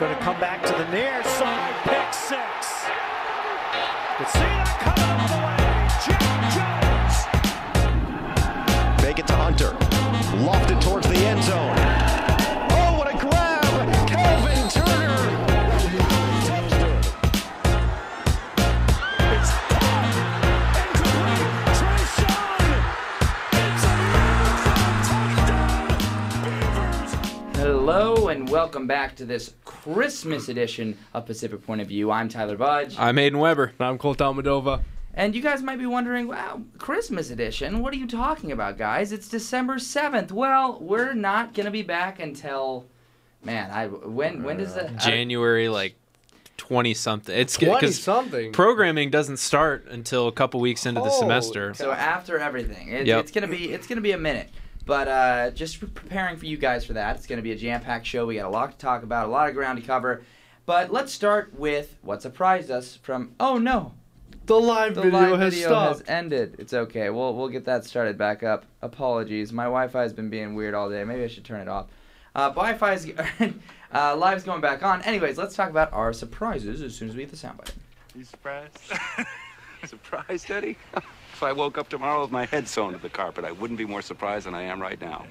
Going to come back to the near side, pick six. And welcome back to this Christmas edition of Pacific Point of View. I'm Tyler Budge. I'm Aiden Weber. And I'm Colt Almadova. And you guys might be wondering, wow, Christmas edition? What are you talking about, guys? It's December 7th. Well, we're not going to be back until man, I when when does that uh, January like twenty something. It's 20 because something. programming doesn't start until a couple weeks into the Oh, semester. So after everything, it, Yep. it's gonna be it's gonna be a minute. But uh, just preparing for you guys for that. It's gonna be a jam-packed show. We got a lot to talk about, a lot of ground to cover. But let's start with what surprised us from. Oh no, The live the video live has video stopped. has ended. It's okay. We'll we'll get that started back up. Apologies, my Wi-Fi has been being weird all day. Maybe I should turn it off. Uh, Wi-Fi's uh, live's going back on. Anyways, let's talk about our surprises as soon as we get the soundbite. You surprised? surprised, Eddie? if I woke up tomorrow with my head sewn to the carpet, I wouldn't be more surprised than I am right now.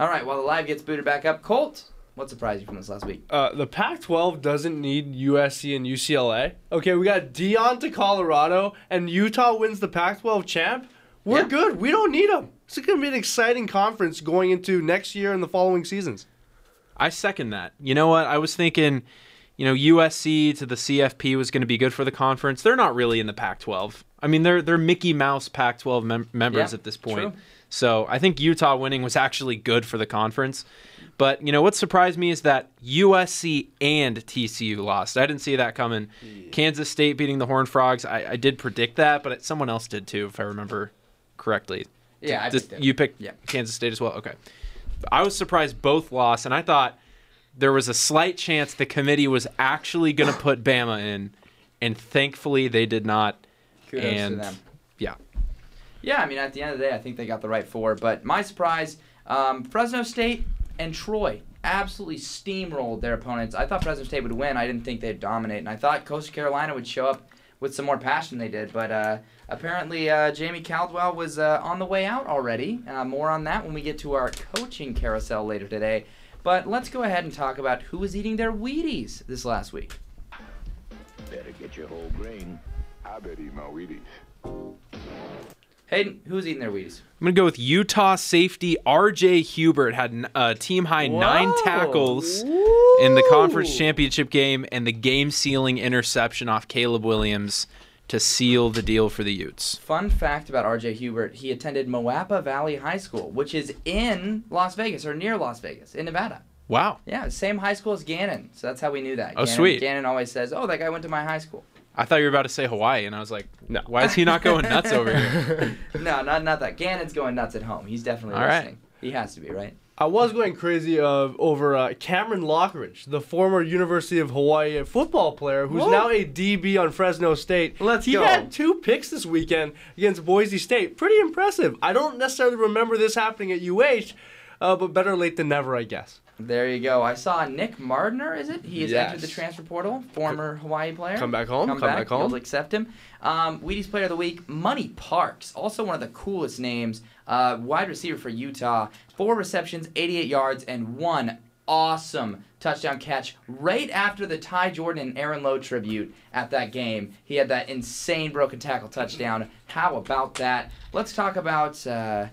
All right, while the live gets booted back up, Colt, what surprised you from this last week? Uh, the Pac-12 doesn't need USC and UCLA. Okay, we got Deion to Colorado, and Utah wins the Pac-12 champ. We're Yeah. good. We don't need them. It's going to be an exciting conference going into next year and the following seasons. I second that. You know what? I was thinking, you know, USC to the CFP was going to be good for the conference. They're not really in the Pac-12. I mean, they're they're Mickey Mouse Pac-12 mem- members Yeah, at this point. true. So I think Utah winning was actually good for the conference. But you know what surprised me is that USC and TCU lost. I didn't see that coming. Kansas State beating the Horned Frogs. I, I did predict that, but someone else did too, if I remember correctly. Yeah, I Just- picked you picked Yeah. Kansas State as well. Okay. I was surprised both lost, and I thought there was a slight chance the committee was actually going to put Bama in, and thankfully they did not. Kudos to them. yeah, Yeah, I mean, at the end of the day, I think they got the right four. But my surprise, um, Fresno State and Troy absolutely steamrolled their opponents. I thought Fresno State would win. I didn't think they'd dominate, and I thought Coastal Carolina would show up with some more passion they did. But uh, apparently, uh, Jamey Chadwell was uh, on the way out already. Uh, more on that when we get to our coaching carousel later today. But let's go ahead and talk about who was eating their Wheaties this last week. Better get your whole grain. I bet eat my Wheaties. Hayden, who was eating their Wheaties? I'm going to go with Utah safety R.J. Hubert had a team high nine Whoa. tackles in the conference championship game and the game sealing interception off Caleb Williams to seal the deal for the Utes. Fun fact about RJ Hubert, he attended Moapa Valley High School, which is in Las Vegas or near Las Vegas in Nevada. Wow. Yeah, same high school as Gannon. So that's how we knew that. Oh, Gannon, sweet. Gannon always says, "Oh, that guy went to my high school." I thought you were about to say Hawaii, and I was like, no. Why is he not going nuts over here? no, not not that. Gannon's going nuts at home. He's definitely All right. listening. He has to be, right? I was going crazy uh, over uh, Cameron Lockridge, the former University of Hawaii football player who's Whoa. now a DB on Fresno State. Let's he go. had two picks this weekend against Boise State. Pretty impressive. I don't necessarily remember this happening at UH, uh, but better late than never, I guess. There you go. I saw Nick Mardner. Is it? He has entered the transfer portal. Former Hawaii player. Come back home, Come, come back. back home. You'll accept him. Um, Wheaties Player of the Week. Money Parks. Also one of the coolest names. Uh, wide receiver for Utah. Four receptions, 88 yards, and one awesome touchdown catch right after the Ty Jordan and Aaron Lowe tribute at that game. He had that insane broken tackle touchdown. How about that? Let's talk about uh,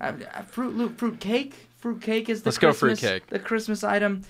uh, fruit loop fruit cake. Fruit cake is the Let's go Christmas, fruitcake. The Christmas item.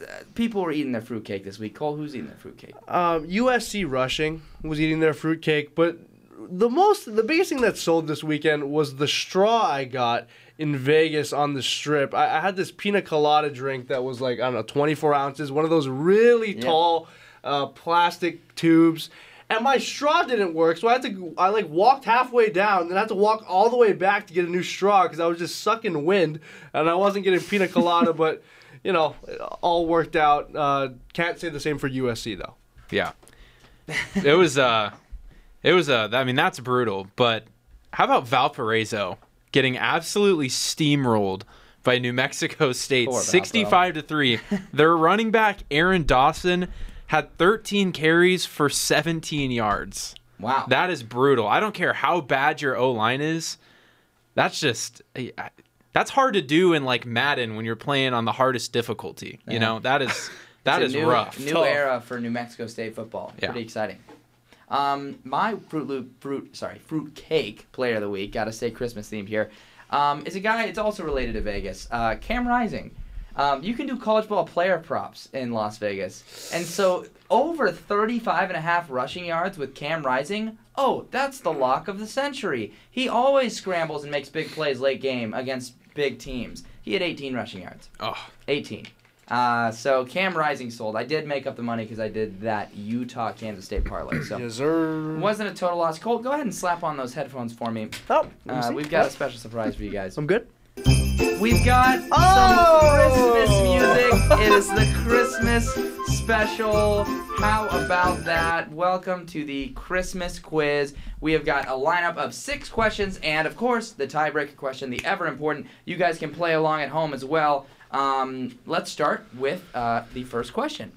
Uh, people were eating their fruit cake this week. Cole, who's eating their fruit cake? Um, USC rushing was eating their fruitcake, but the most, the biggest thing that sold this weekend was the straw I got in Vegas on the strip. I, I had this pina colada drink that was like I don't know, 24 ounces, one of those really tall uh, plastic tubes. And my straw didn't work, so I had to. I like walked halfway down, then I had to walk all the way back to get a new straw because I was just sucking wind, and I wasn't getting pina colada. but you know, it all worked out. Uh, can't say the same for USC though. Yeah. it was uh it was uh, a. I mean that's brutal, but how about Valparaiso getting absolutely steamrolled by New Mexico State Poor 65 to 3. Their running back Aaron Dawson had 13 carries for 17 yards. Wow. That is brutal. I don't care how bad your O line is. That's just that's hard to do in like Madden when you're playing on the hardest difficulty. You know that is that is new, rough. New Tough. era for New Mexico State football. Yeah. Pretty exciting. Um, my fruit loop fruit sorry fruit cake player of the week. Got to stay Christmas themed here. Um, is a guy. It's also related to Vegas. Uh, Cam Rising. Um, you can do college ball player props in Las Vegas. And so over 35 and a half rushing yards with Cam Rising. Oh, that's the lock of the century. He always scrambles and makes big plays late game against big teams. He had 18 rushing yards. Oh. 18. Uh, so Cam Rising sold. I did make up the money because I did that Utah Kansas State parlay. So Yes, sir. wasn't a total loss. Colt, go ahead and slap on those headphones for me. Oh, Uh, we've got a special surprise for you guys. I'm good. We've got Oh! some Christmas music. It is the Christmas special. How about that? Welcome to the Christmas quiz. We have got a lineup of six questions, and of course, the tiebreaker question, the ever important. You guys can play along at home as well. Um, let's start with uh, the first question.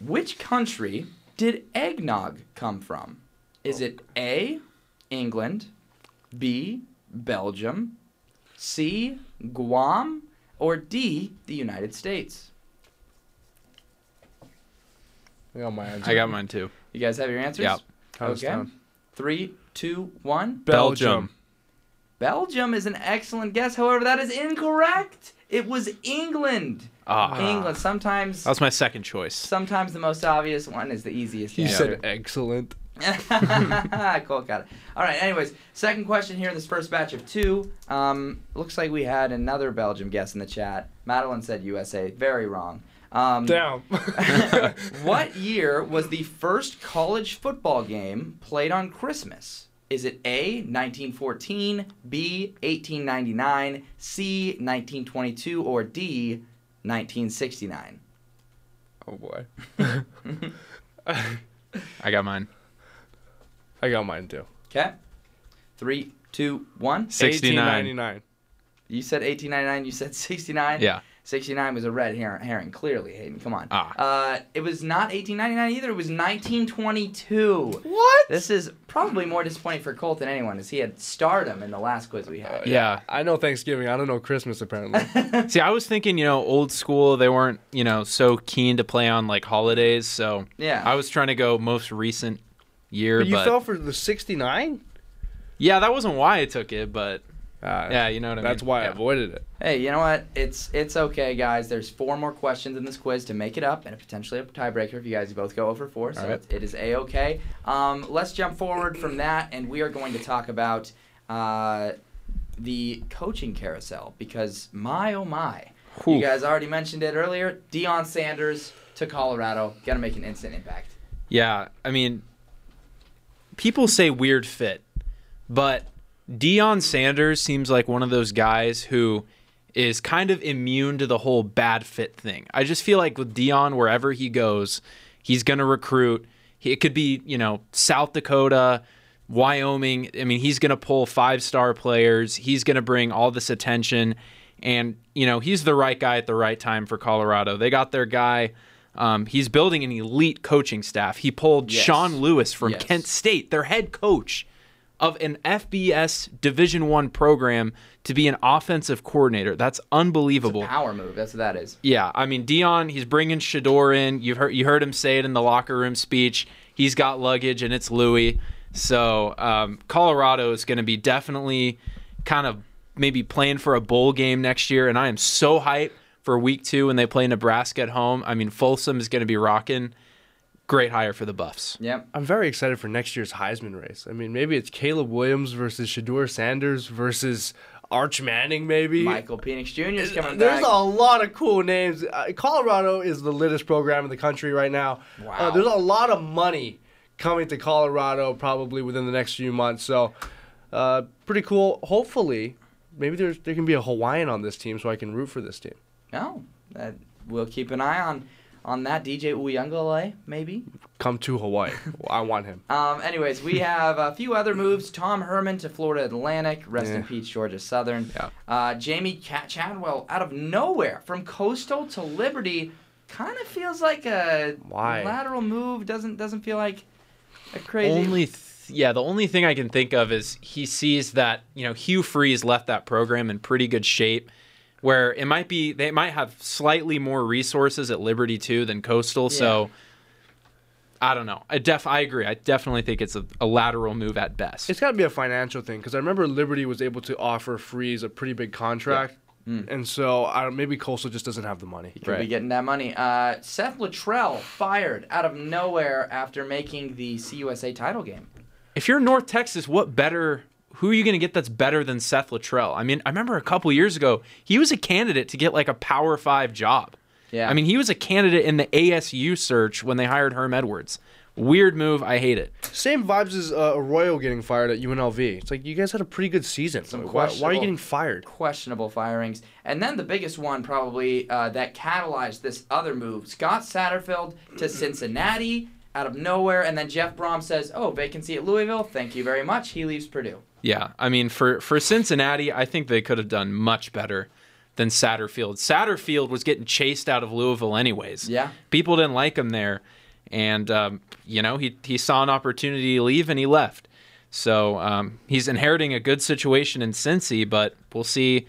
Which country did eggnog come from? Is it A, England, B, Belgium, C, Guam, or D, the United States? I got my answer. I got mine too. You guys have your answers? Yeah. Count us Okay. down. Three, two, one. Belgium. Belgium is an excellent guess. However, that is incorrect. It was England. Ah. England. Sometimes, That was my second choice. sometimes the most obvious one is the easiest. You said excellent. cool, got it. All right. Anyways, second question here in this first batch of two. Um, looks like we had another Belgium guess in the chat. Madeline said USA. Very wrong. Um, Down. what year was the first college football game played on Christmas? Is it A, 1914, B, 1899, C, 1922, or D, 1969? oh boy. I got mine. I got mine too. Okay. Three, two, one. 69. 1899. You said 1899. You said 69. Yeah. 69 was a red her- herring. Clearly, Hayden. Come on. Ah. Uh, it was not 1899 either. It was 1922. What? This is probably more disappointing for Colt than anyone, as he had stardom in the last quiz we had. Yeah. I know Thanksgiving. I don't know Christmas apparently. See, I was thinking, you know, old school. They weren't, you know, so keen to play on like holidays. So Yeah. I was trying to go most recent year, but but, you fell for the 69? yeah, that wasn't why I took it, but Uh, yeah, you know what I mean. That's why I avoided it. Hey, you know what? It's it's okay, guys. There's four more questions in this quiz to make it up, and potentially a tiebreaker if you guys both go over four. So All right. it is a okay. Um, let's jump forward from that, and we are going to talk about uh, the coaching carousel because my oh my, you guys already mentioned it earlier. Deion Sanders to Colorado, got to make an instant impact. Yeah, I mean, people say weird fit, but Deion Sanders seems like one of those guys who is kind of immune to the whole bad fit thing. I just feel like with Deion, wherever he goes, he's going to recruit. It could be, you know, South Dakota, Wyoming. I mean, he's going to pull five star players. He's going to bring all this attention. And, you know, he's the right guy at the right time for Colorado. They got their guy. Um, he's building an elite coaching staff. He pulled Yes. Sean Lewis from Yes. Kent State, their head coach, of an FBS Division One program to be an offensive coordinator. That's unbelievable. Power move. That's what that is. Yeah, I mean Deion, he's bringing Shedeur in. You heard you heard him say it in the locker room speech. He's got luggage, and it's Louis. So um, Colorado is going to be definitely kind of maybe playing for a bowl game next year, and I am so hyped for Week Two when they play Nebraska at home. I mean Folsom is going to be rocking. Great hire for the Buffs. Yep. I'm very excited for next year's Heisman race. I mean, maybe it's Caleb Williams versus Shedeur Sanders versus Arch Manning, maybe. Michael Penix Jr. is coming There's back. a lot of cool names. Uh, Colorado is the littest program in the country right now. Uh, Wow. there's a lot of money coming to Colorado probably within the next few months. So, uh, pretty cool. Hopefully, maybe there's there can be a Hawaiian on this team so I can root for this team. No, that we'll keep an eye on on that. DJ Uiagalelei, maybe. Come to Hawaii. I want him. Um, anyways, we have a few other moves. Tom Herman to Florida Atlantic. Rest in peace, Georgia Southern. Yeah. Uh, Jamey Cat- Chadwell out of nowhere from Coastal to Liberty. Kind of feels like a Why? lateral move. Doesn't doesn't feel like a crazy. Only, th- yeah, the only thing I can think of is he sees that you know Hugh Freeze left that program in pretty good shape, where it might be they might have slightly more resources at Liberty too than Coastal. So I don't know. I def I agree. I definitely think it's a, a lateral move at best. It's got to be a financial thing because I remember Liberty was able to offer Freeze a pretty big contract. And so I don't, maybe Coastal just doesn't have the money. He could be getting that money. Uh, Seth Littrell fired out of nowhere after making the CUSA title game. if you're North Texas, what better? Who are you going to get that's better than Seth Littrell? I mean, I remember a couple years ago, he was a candidate to get like a Power Five job. Yeah. I mean, he was a candidate in the ASU search when they hired Herm Edwards. Weird move. I hate it. Same vibes as uh, Arroyo getting fired at UNLV. It's like you guys had a pretty good season. Some Why, why are you getting fired? questionable firings. And then the biggest one, probably, uh, that catalyzed this other move Scott Satterfield to Cincinnati out of nowhere. And then Jeff Brohm says, Oh, vacancy at Louisville. Thank you very much. He leaves Purdue. Yeah, I mean, for for Cincinnati, I think they could have done much better than Satterfield. Satterfield was getting chased out of Louisville, anyways. Yeah. people didn't like him there, and um, you know he he saw an opportunity to leave and he left. So um, he's inheriting a good situation in Cincy, but we'll see.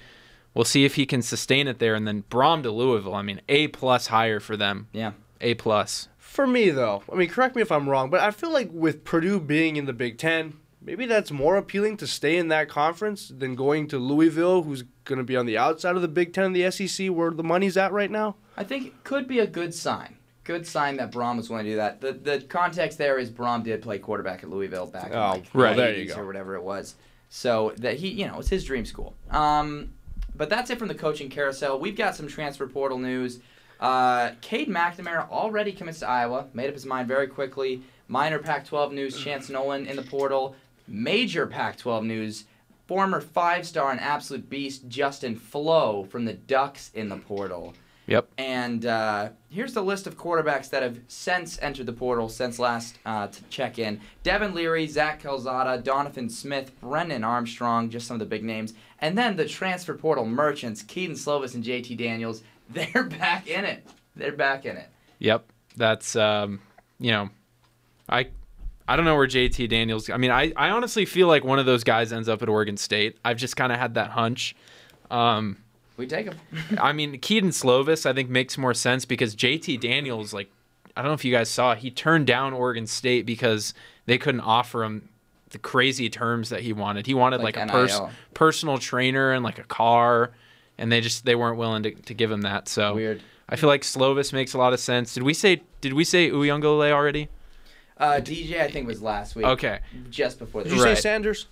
We'll see if he can sustain it there. And then Brohm to Louisville. I mean, A plus higher for them. Yeah. A plus. For me, though, I mean, correct me if I'm wrong, but I feel like with Purdue being in the Big Ten, maybe that's more appealing to stay in that conference than going to Louisville, who's going to be on the outside of the Big Ten and the SEC, where the money's at right now. I think it could be a good sign. Good sign that Brohm was willing to do that. The the context there is Brohm did play quarterback at Louisville back in Oh, like well, the there you 80s go. or whatever it was. So that he, you know, it's his dream school. Um, but that's it from the coaching carousel. We've got some transfer portal news. Uh, Cade McNamara already commits to Iowa. Made up his mind very quickly. Minor Pac-12 news: Chance Nolan in the portal. Major Pac-12 news: former five-star and absolute beast Justin Flowe from the Ducks in the portal. Yep. And uh, here's the list of quarterbacks that have since entered the portal since last uh, to check in: Devin Leary, Zach Calzada, Donovan Smith, Brennan Armstrong, just some of the big names, and then the transfer portal merchants: Kedon Slovis and JT Daniels. They're back in it. They're back in it. Yep. That's um, you know, I I don't know where JT Daniels. I mean, I I honestly feel like one of those guys ends up at Oregon State. I've just kind of had that hunch. Um, We take him. I mean, Kedon Slovis I think makes more sense because JT Daniels like I don't know if you guys saw he turned down Oregon State because they couldn't offer him the crazy terms that he wanted. He wanted Like like, a pers- personal trainer and like a car, and they just they weren't willing to, to give him that. So Weird. I feel like Slovis makes a lot of sense. Did we say did we say Uiagalelei already? Uh, DJ, I think was last week. Okay. Just before the Did you Right. say Sanders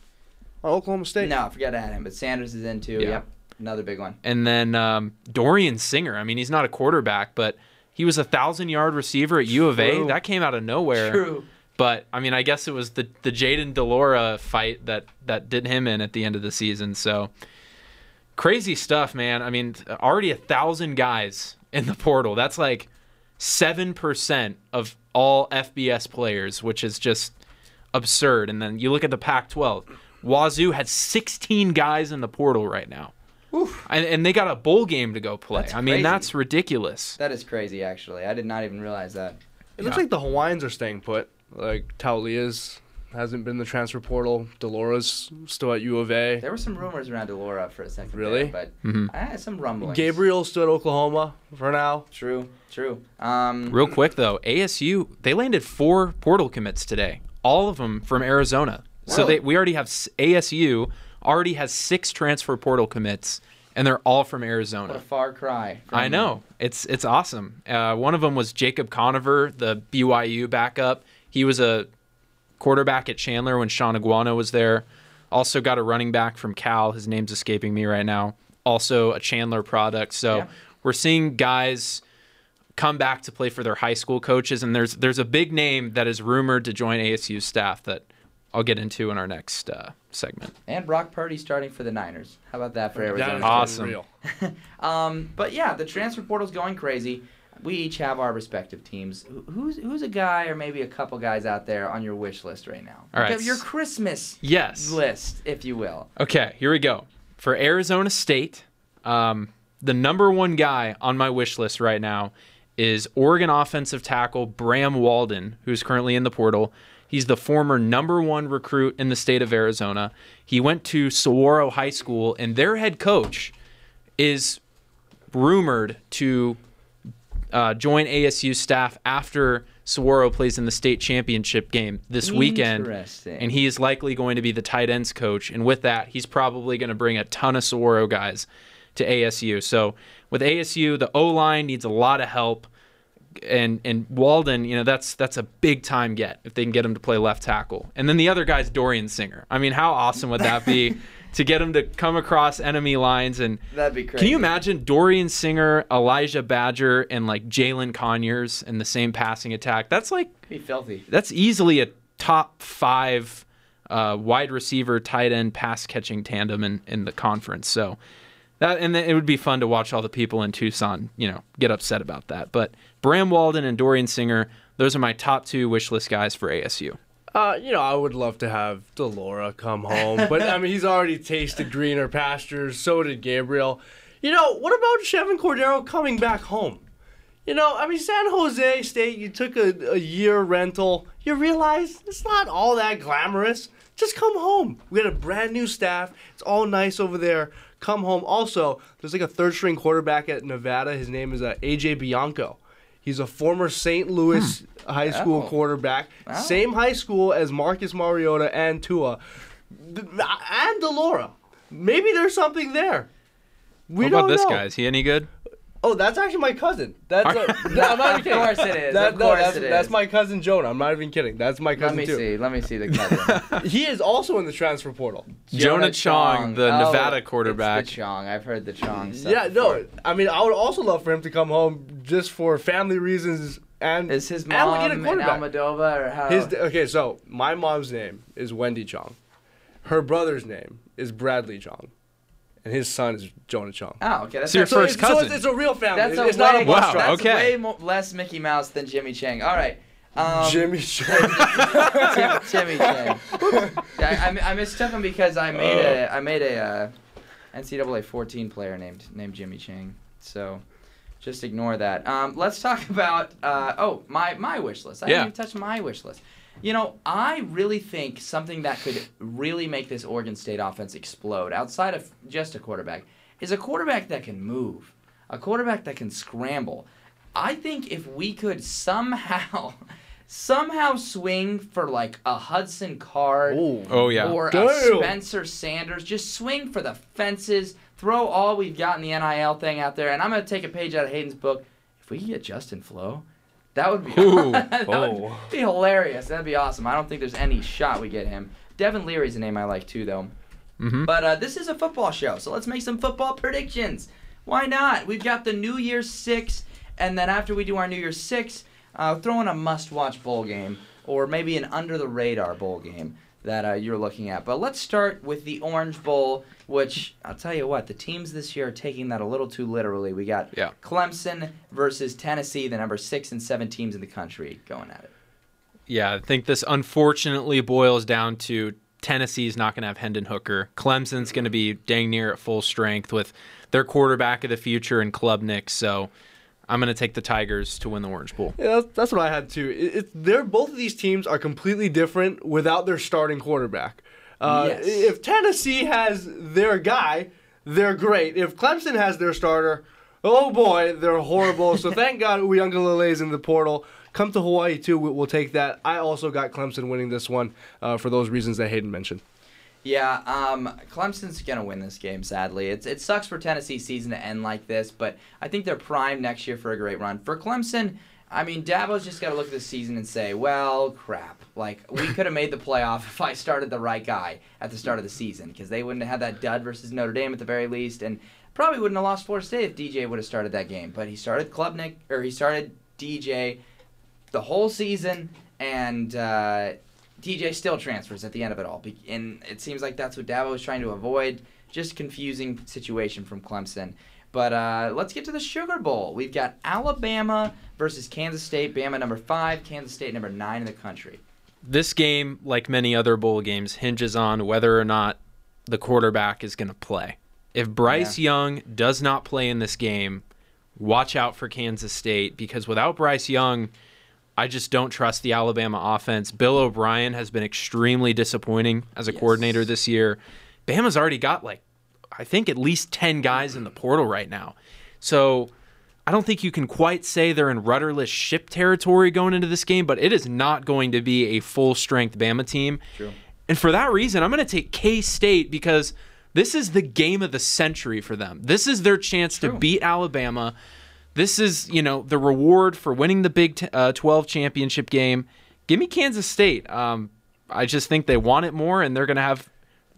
on Oklahoma State? No, forget to add him. But Sanders is in too. Yeah. Yep. Another big one. And then um, Dorian Singer. I mean, he's not a quarterback, but he was a thousand yard receiver at U of A. True. That came out of nowhere. True. But I mean, I guess it was the the Jayden de Laura fight that that did him in at the end of the season. So crazy stuff, man. I mean, already a thousand guys in the portal. That's like seven percent of all FBS players, which is just absurd. And then you look at the Pac-12. Wazoo had 16 guys in the portal right now. And, and they got a bowl game to go play. That's I mean, crazy. that's ridiculous. That is crazy, actually. I did not even realize that. It looks like the Hawaiians are staying put. Like Taulia's hasn't been the transfer portal. de Laura's still at U of A. There were some rumors around de Laura for a second. Really? There, but Mm-hmm. I had some rumblings. Gabriel's still at Oklahoma for now. True. True. Um, Real quick though, ASU they landed four portal commits today, all of them from Arizona. So they we already have ASU already has six transfer portal commits, and they're all from Arizona. What a far cry. from- I know it's it's awesome. Uh, one of them was Jacob Conover, the BYU backup. He was a quarterback at Chandler when Shaun Aguano was there. Also got a running back from Cal. His name's escaping me right now. Also a Chandler product. So Yeah. we're seeing guys come back to play for their high school coaches, and there's there's a big name that is rumored to join ASU's staff that I'll get into in our next uh, segment. And Brock Purdy starting for the Niners. How about that for That Arizona? is Awesome. Um, but yeah, the transfer portal's going crazy. We each have our respective teams. Who's who's a guy or maybe a couple guys out there on your wish list right now? All right. Your Christmas Yes. list, if you will. Okay, here we go. For Arizona State, um, the number one guy on my wish list right now is Oregon offensive tackle Bram Walden, who's currently in the portal. He's the former number one recruit in the state of Arizona. He went to Saguaro High School, and their head coach is rumored to uh, join ASU staff after Saguaro plays in the state championship game this weekend. And he is likely going to be the tight ends coach. And with that, he's probably going to bring a ton of Saguaro guys to ASU. So with ASU, the O line needs a lot of help. And and Walden, you know, that's that's a big time get if they can get him to play left tackle. And then the other guy's Dorian Singer. I mean, how awesome would that be to get him to come across enemy lines and That'd be crazy. can you imagine Dorian Singer, Elijah Badger, and like Jalin Conyers in the same passing attack? That's like Be filthy. that's easily a top five uh, wide receiver, tight end, pass catching tandem in, in the conference. So that and then it would be fun to watch all the people in Tucson, you know, get upset about that. But Bram Walden and Dorian Singer, those are my top two wish list guys for ASU. Uh, you know, I would love to have de Laura come home, but I mean, he's already tasted greener pastures. So did Gabriel. You know, what about Chevan Cordeiro coming back home? You know, I mean, San Jose State, you took a, a year rental. You realize it's not all that glamorous. Just come home. We got a brand new staff. It's all nice over there. Come home. Also, there's like a third string quarterback at Nevada. His name is uh, AJ Bianco. He's a former St. Louis hmm. high school Oh. quarterback. Wow. Same high school as Marcus Mariota and Tua. And de Laura. Maybe there's something there. We what about this know. guy? Is he any good? Oh, that's actually my cousin. That's Are- uh, no, I'm not even Of course it is. That- Of no, that's, it that's my cousin Jonah. I'm not even kidding. That's my cousin too. Let me too. see. Let me see the cousin. He is also in the transfer portal. Jonah Chong, the Oh, Nevada it's quarterback. the Chong. I've heard the Chong stuff. Yeah, no. before. I mean, I would also love for him to come home just for family reasons and Is his mom and we get a mom in quarterback. Almadova or how? His okay, so my mom's name is Wendy Chong. Her brother's name is Bradley Chong, and his son is Jonah Chong. oh, okay. That's So your actually- first it's, so cousin. it's, it's a real family. That's it's a not way, a bus Wow, drive. That's okay. way mo- less Mickey Mouse than Jimmy Chang. All right. Um, Jimmy Chong. Jimmy Timmy Chang. I, I, I mistook him because I made a I made a uh, NCAA 14 player named named Jimmy Chang. So just ignore that. Um, let's talk about uh, oh my my wish list. I Yeah. didn't even touch my wish list. You know, I really think something that could really make this Oregon State offense explode outside of just a quarterback is a quarterback that can move, a quarterback that can scramble. I think if we could somehow somehow swing for like a Hudson Card Oh yeah. or a Spencer Sanders, just swing for the fences, throw all we've got in the NIL thing out there, and I'm gonna take a page out of Hayden's book. If we get Justin Flowe, that would be Ooh. that would Oh. be hilarious. That'd be awesome. I don't think there's any shot we get him. Devin Leary's a name I like too, though. Mhm. But uh, this is a football show, so let's make some football predictions. Why not? We've got the New Year's Six, and then after we do our New Year's Six, uh, throw in a must-watch bowl game, or maybe an under-the-radar bowl game that uh, you're looking at. But let's start with the Orange Bowl, which I'll tell you what, the teams this year are taking that a little too literally. We got Yeah. Clemson versus Tennessee, the number six and seven teams in the country, going at it. Yeah, I think this unfortunately boils down to Tennessee's not going to have Hendon Hooker. Clemson's going to be dang near at full strength with their quarterback of the future and Klubnik. So I'm going to take the Tigers to win the Orange Bowl. Yeah, that's, that's what I had too. It, it, they're both of these teams are completely different without their starting quarterback. Uh, Yes. If Tennessee has their guy, they're great. If Clemson has their starter, oh boy, they're horrible. so thank God Uiagalelei is in the portal. Come to Hawaii too. we- We'll take that. I also got Clemson winning this one uh, for those reasons that Hayden mentioned. Yeah, um, Clemson's gonna win this game. Sadly, it's it sucks for Tennessee's season to end like this, but I think they're primed next year for a great run. For Clemson, I mean, Dabo's just got to look at this season and say, well, crap. Like we could have made the playoff if I started the right guy at the start of the season, because they wouldn't have had that dud versus Notre Dame at the very least, and probably wouldn't have lost Florida State if DJ would have started that game. But he started Klubnik or he started DJ the whole season, and uh, DJ still transfers at the end of it all. And it seems like that's what Dabo was trying to avoid. Just confusing situation from Clemson. But uh, let's get to the Sugar Bowl. We've got Alabama versus Kansas State. Bama number five, Kansas State number nine in the country. This game, like many other bowl games, hinges on whether or not the quarterback is going to play. If Bryce Young does not play in this game, watch out for Kansas State because without Bryce Young, I just don't trust the Alabama offense. Bill O'Brien has been extremely disappointing as a Yes. coordinator this year. Bama's already got like I think at least 10 guys in the portal right now. So I don't think you can quite say they're in rudderless ship territory going into this game, but it is not going to be a full strength Bama team. True. And for that reason, I'm going to take K State because this is the game of the century for them. This is their chance to beat Alabama. This is, you know, the reward for winning the Big T- uh, 12 championship game. Give me Kansas State. Um, I just think they want it more, and they're going to have,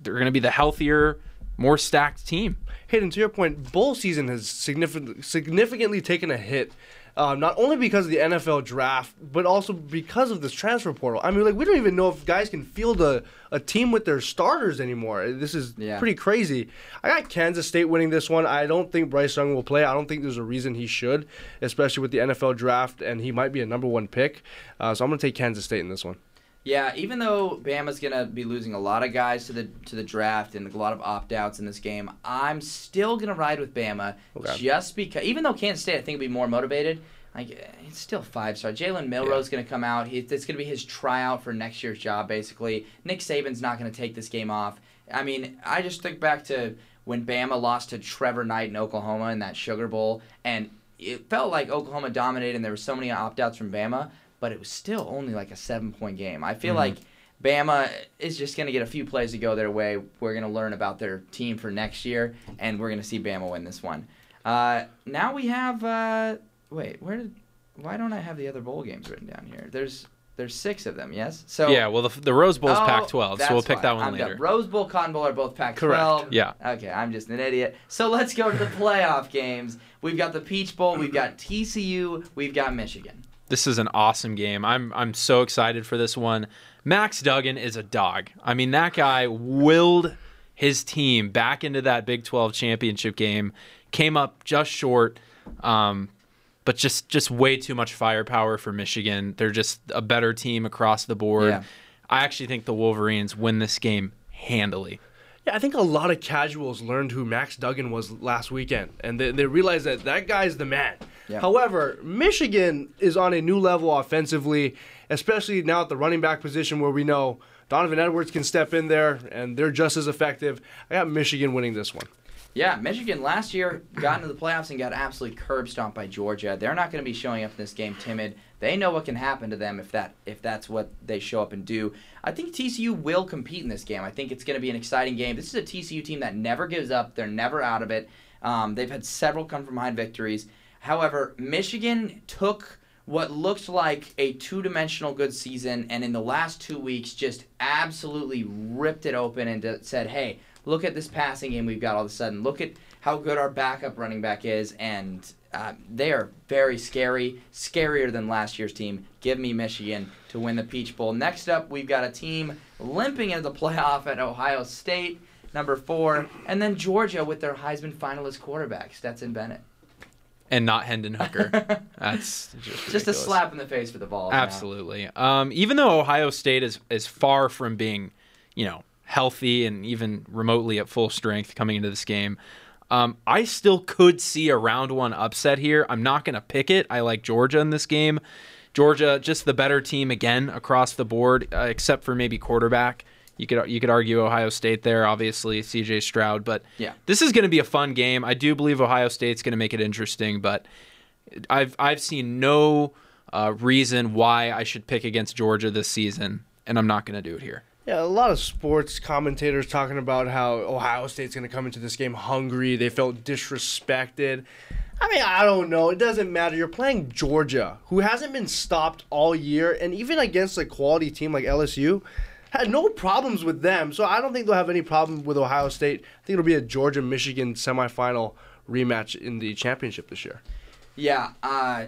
they're going to be the healthier, more stacked team. Hayden, to your point, bowl season has significantly significantly taken a hit. Um, not only because of the NFL draft, but also because of this transfer portal. I mean, like we don't even know if guys can field a, a team with their starters anymore. This is Yeah. pretty crazy. I got Kansas State winning this one. I don't think Bryce Young will play. I don't think there's a reason he should, especially with the NFL draft, and he might be a number one pick. Uh, so I'm going to take Kansas State in this one. Yeah, even though Bama's gonna be losing a lot of guys to the to the draft and a lot of opt outs in this game, I'm still gonna ride with Bama Okay. just because. Even though Kansas State, I think, will be more motivated. Like eh, it's still five star. Jalen Milroe is gonna come out. He, it's gonna be his tryout for next year's job, basically. Nick Saban's not gonna take this game off. I mean, I just think back to when Bama lost to Trevor Knight in Oklahoma in that Sugar Bowl, and it felt like Oklahoma dominated, and there were so many opt outs from Bama, but it was still only like a seven point game. I feel like Bama is just going to get a few plays to go their way. We're going to learn about their team for next year, and we're going to see Bama win this one. Uh, now we have. Uh, wait, where did? Why don't I have the other bowl games written down here? There's there's six of them. Yes. So yeah, well, the, the Rose Bowl is Oh, Pac 12, so we'll pick why. that one I'm later. dumb. Rose Bowl, Cotton Bowl are both Pac-12. Correct. Yeah. Okay, I'm just an idiot. So let's go to the playoff games. We've got the Peach Bowl, we've got TCU, we've got Michigan. This is an awesome game. I'm I'm so excited for this one. Max Duggan is a dog. I mean, that guy willed his team back into that Big 12 championship game. Came up just short, um, but just just way too much firepower for Michigan. They're just a better team across the board. Yeah. I actually think the Wolverines win this game handily. Yeah, I think a lot of casuals learned who Max Duggan was last weekend, and they, they realized that that guy's the man. Yeah. However, Michigan is on a new level offensively, especially now at the running back position where we know Donovan Edwards can step in there, and they're just as effective. I got Michigan winning this one. Yeah, Michigan last year got into the playoffs and got absolutely curb stomped by Georgia. They're not going to be showing up in this game timid. They know what can happen to them if that if that's what they show up and do. I think TCU will compete in this game. I think it's going to be an exciting game. This is a TCU team that never gives up. They're never out of it. Um, they've had several come from behind victories. However, Michigan took what looked like a two-dimensional good season and in the last two weeks just absolutely ripped it open and said, "Hey, look at this passing game we've got all of a sudden. Look at how good our backup running back is, and uh, they are very scary, scarier than last year's team. Give me Michigan to win the Peach Bowl. Next up, we've got a team limping into the playoff at Ohio State, number four, and then Georgia with their Heisman finalist quarterback, Stetson Bennett. And not Hendon Hooker. That's just, Just a slap in the face for the ball. Absolutely. Um, even though Ohio State is is far from being, you know, healthy and even remotely at full strength coming into this game, Um, I still could see a round one upset here. I'm not going to pick it. I like Georgia in this game. Georgia, just the better team again across the board, uh, except for maybe quarterback. You could you could argue Ohio State there, obviously C.J. Stroud, but Yeah. this is going to be a fun game. I do believe Ohio State's going to make it interesting, but I've I've seen no uh, reason why I should pick against Georgia this season, and I'm not going to do it here. Yeah, a lot of sports commentators talking about how Ohio State's going to come into this game hungry. They felt disrespected. I mean, I don't know. It doesn't matter. You're playing Georgia, who hasn't been stopped all year, and even against a quality team like LSU, had no problems with them. So I don't think they'll have any problem with Ohio State. I think it'll be a Georgia Michigan semifinal rematch in the championship this year. Yeah, uh,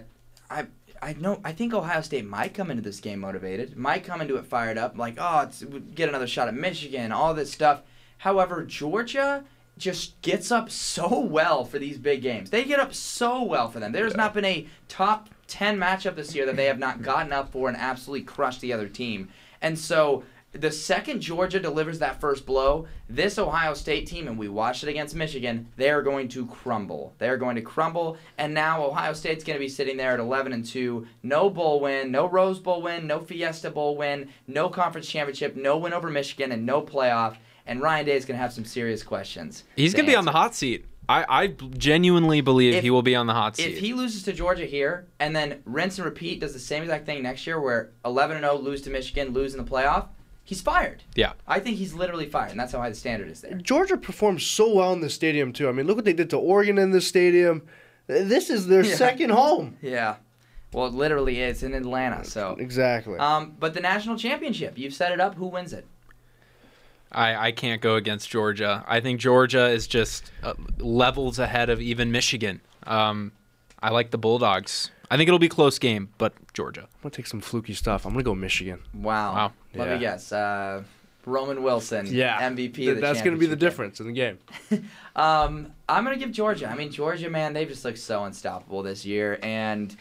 I I know. I think Ohio State might come into this game motivated. Might come into it fired up, like oh, it's, get another shot at Michigan, all this stuff. However, Georgia just gets up so well for these big games. They get up so well for them. There's not been a top ten matchup this year that they have not gotten up for and absolutely crushed the other team. And so the second Georgia delivers that first blow, this Ohio State team, and we watched it against Michigan, they are going to crumble. They are going to crumble, and now Ohio State's going to be sitting there at 11 and 2, no bowl win, no Rose Bowl win, no Fiesta Bowl win, no conference championship, no win over Michigan, and no playoff. And Ryan Day is going to have some serious questions. He's going to be on the hot seat. I, I genuinely believe If- he will be on the hot seat. If he loses to Georgia here and then rinse and repeat does the same exact thing next year where 11 and 0 lose to Michigan, lose in the playoff, he's fired. yeah. I think he's literally fired, and that's how high the standard is there. Georgia performed so well in the stadium too. I mean, look what they did to Oregon in this stadium. This is their Yeah. second home. Yeah. Well, it literally is in Atlanta. So, Exactly. um, but the national championship, you've set it up. Who wins it? I, I can't go against Georgia. I think Georgia is just uh, levels ahead of even Michigan. Um, I like the Bulldogs. I think it'll be a close game, but Georgia. I'm gonna take some fluky stuff. I'm gonna go Michigan. Wow. Wow. Let Yeah. me guess. Uh, Roman Wilson. yeah, MVP. Th- the that's gonna be the game. difference in the game. Um, I'm gonna give Georgia. I mean, Georgia, man, they've just looked so unstoppable this year, and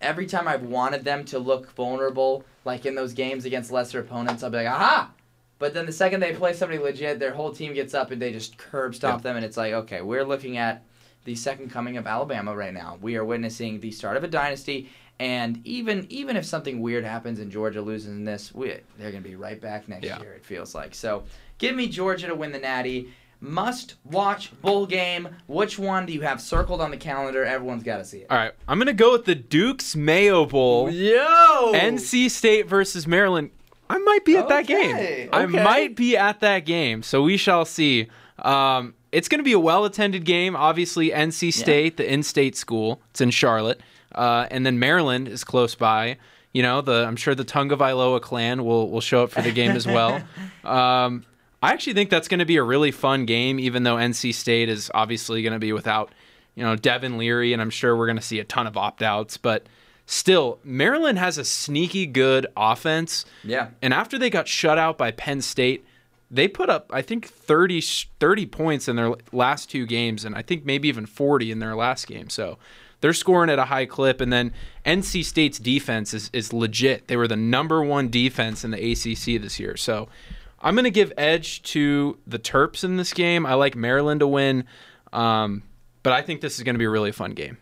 every time I've wanted them to look vulnerable, like in those games against lesser opponents, I'll be like, aha! But then the second they play somebody legit, their whole team gets up and they just curb stomp them, and it's like, okay, we're looking at the second coming of Alabama right now. We are witnessing the start of a dynasty, and even even if something weird happens and Georgia loses in this, we, they're gonna be right back next Yeah. year. It feels like so. Give me Georgia to win the Natty. Must watch bowl game. Which one do you have circled on the calendar? Everyone's got to see it. All right, I'm gonna go with the Duke's Mayo Bowl. Yo. NC State versus Maryland. I might be at that Okay, game. I might be at that game, so we shall see. Um, it's going to be a well-attended game. Obviously, NC State, the in-state school, it's in Charlotte, uh, and then Maryland is close by. You know, the I'm sure the Tagovailoa clan will will show up for the game as well. Um, I actually think that's going to be a really fun game, even though NC State is obviously going to be without, you know, Devin Leary, and I'm sure we're going to see a ton of opt-outs, but. Still, Maryland has a sneaky good offense. Yeah. And after they got shut out by Penn State, they put up, I think, 30, 30 points in their last two games, and I think maybe even 40 in their last game. So they're scoring at a high clip. And then NC State's defense is, is legit. They were the number one defense in the ACC this year. So I'm going to give edge to the Terps in this game. I like Maryland to win, um, but I think this is going to be a really fun game.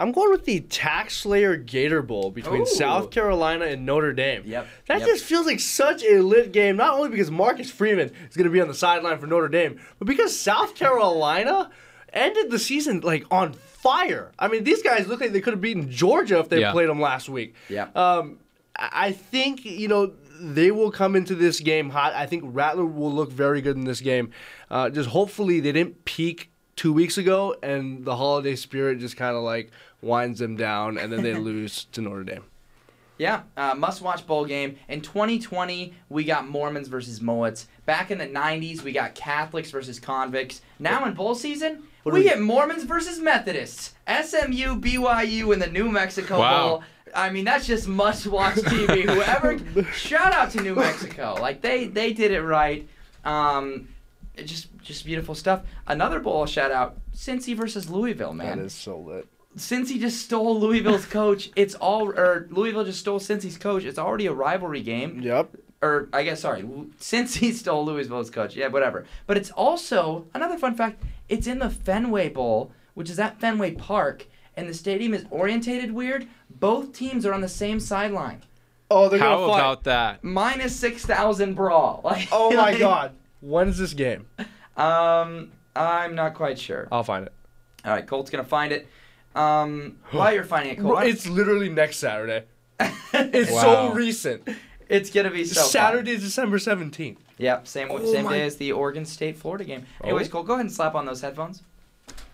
I'm going with the Tax Slayer Gator Bowl between Ooh. South Carolina and Notre Dame. Yep, That yep. just feels like such a lit game, not only because Marcus Freeman is going to be on the sideline for Notre Dame, but because South Carolina ended the season like on fire. I mean, these guys look like they could have beaten Georgia if they Yeah. played them last week. Yep. Um, I I think you know they will come into this game hot. I think Rattler will look very good in this game. Uh, just hopefully they didn't peak two weeks ago and the holiday spirit just kind of like winds them down and then they lose to Notre Dame. Yeah, uh, must-watch bowl game. In 2020, we got Mormons versus Moats. Back in the 90s, we got Catholics versus convicts. Now in bowl season, we we- get Mormons versus Methodists. SMU, BYU in the New Mexico Wow. Bowl. I mean, that's just must-watch TV. Whoever, shout out to New Mexico. Like they they did it right. Um, it just just beautiful stuff. Another bowl shout out: Cincy versus Louisville. Man, That is so lit. Cincy just stole Louisville's coach, it's all or Louisville just stole Cincy's coach. It's already a rivalry game. Yep. or I guess sorry, Cincy stole Louisville's coach. Yeah, whatever. But it's also another fun fact. It's in the Fenway Bowl, which is at Fenway Park, and the stadium is orientated weird. Both teams are on the same sideline. Oh, they're How gonna fight. about that? Minus six thousand brawl. Like, Oh my like, God. When's this game? Um, I'm not quite sure. I'll find it. All right, Colt's gonna find it. Um, while you're finding it, Colt, Bro, why- it's literally next Saturday. It's Wow. so recent. it's gonna be so fun. Saturday, December 17th. Yep, same Oh same my- day as the Oregon State Florida game. Anyways, Colt, go ahead and slap on those headphones.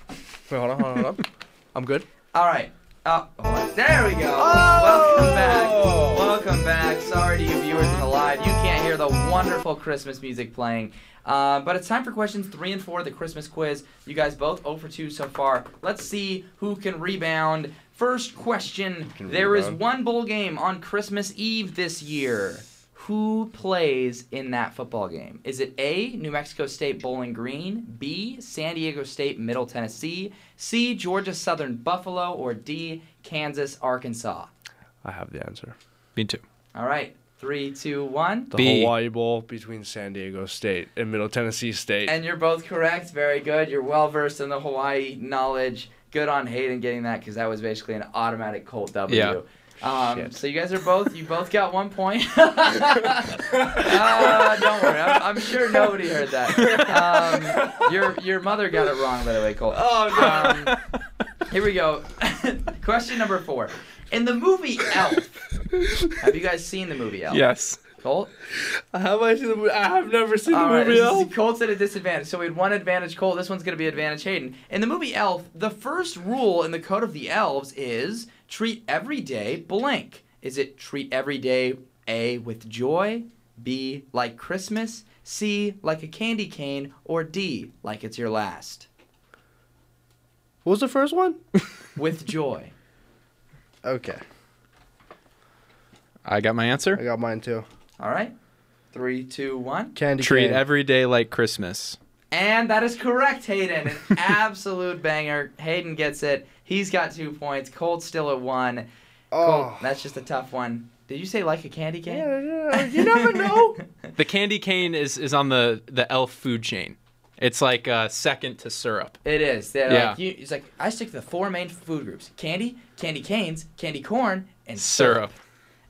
Wait, hold on, hold on, hold on. I'm good. All right. Uh, oh, there we go. Oh! Welcome back. Welcome back. Sorry to you viewers in the live. You can't hear the wonderful Christmas music playing. Uh, but it's time for questions three and four, the Christmas quiz. You guys both 0 for 2 so far. Let's see who can rebound. First question There is rebound. one bowl game on Christmas Eve this year. Who plays in that football game? Is it A, New Mexico State Bowling Green, B, San Diego State Middle Tennessee, C, Georgia Southern Buffalo, or D, Kansas Arkansas? I have the answer. Me too. All right, three, two, one. The B. Hawaii Bowl between San Diego State and Middle Tennessee State. And you're both correct. Very good. You're well versed in the Hawaii knowledge. Good on Hayden getting that because that was basically an automatic Colt W. Yeah. Um, so you guys are both you both got one point. uh, don't worry, I'm, I'm sure nobody heard that. Um, your your mother got it wrong by the way, Colt. oh, no. Um, here we go. Question number four. In the movie Elf, have you guys seen the movie Elf? Yes. Colt. have I seen the movie? I have never seen All the right, movie. this is Elf. Colt's at a disadvantage. So we had one advantage Colt. This one's going to be advantage Hayden. In the movie Elf, the first rule in the Code of the Elves is treat every day blank. Is it treat every day A with joy, B like Christmas, C like a candy cane, or D like it's your last? What was the first one? With joy. Okay, I got my answer. I got mine too. All right. Three, two, one. Candy cane. Treat cane. every day like Christmas. And that is correct, Hayden. An absolute banger. Hayden gets it. He's got two points. Colt's still at one. Oh. Colt, Oh. that's just a tough one. Did you say like a candy cane? Yeah, yeah, you never know. The candy cane is, is on the, the elf food chain. It's like uh, second to syrup. It is. They're Yeah. Like, you, it's like I stick to the four main food groups: candy, candy canes, candy corn, and syrup. Syrup.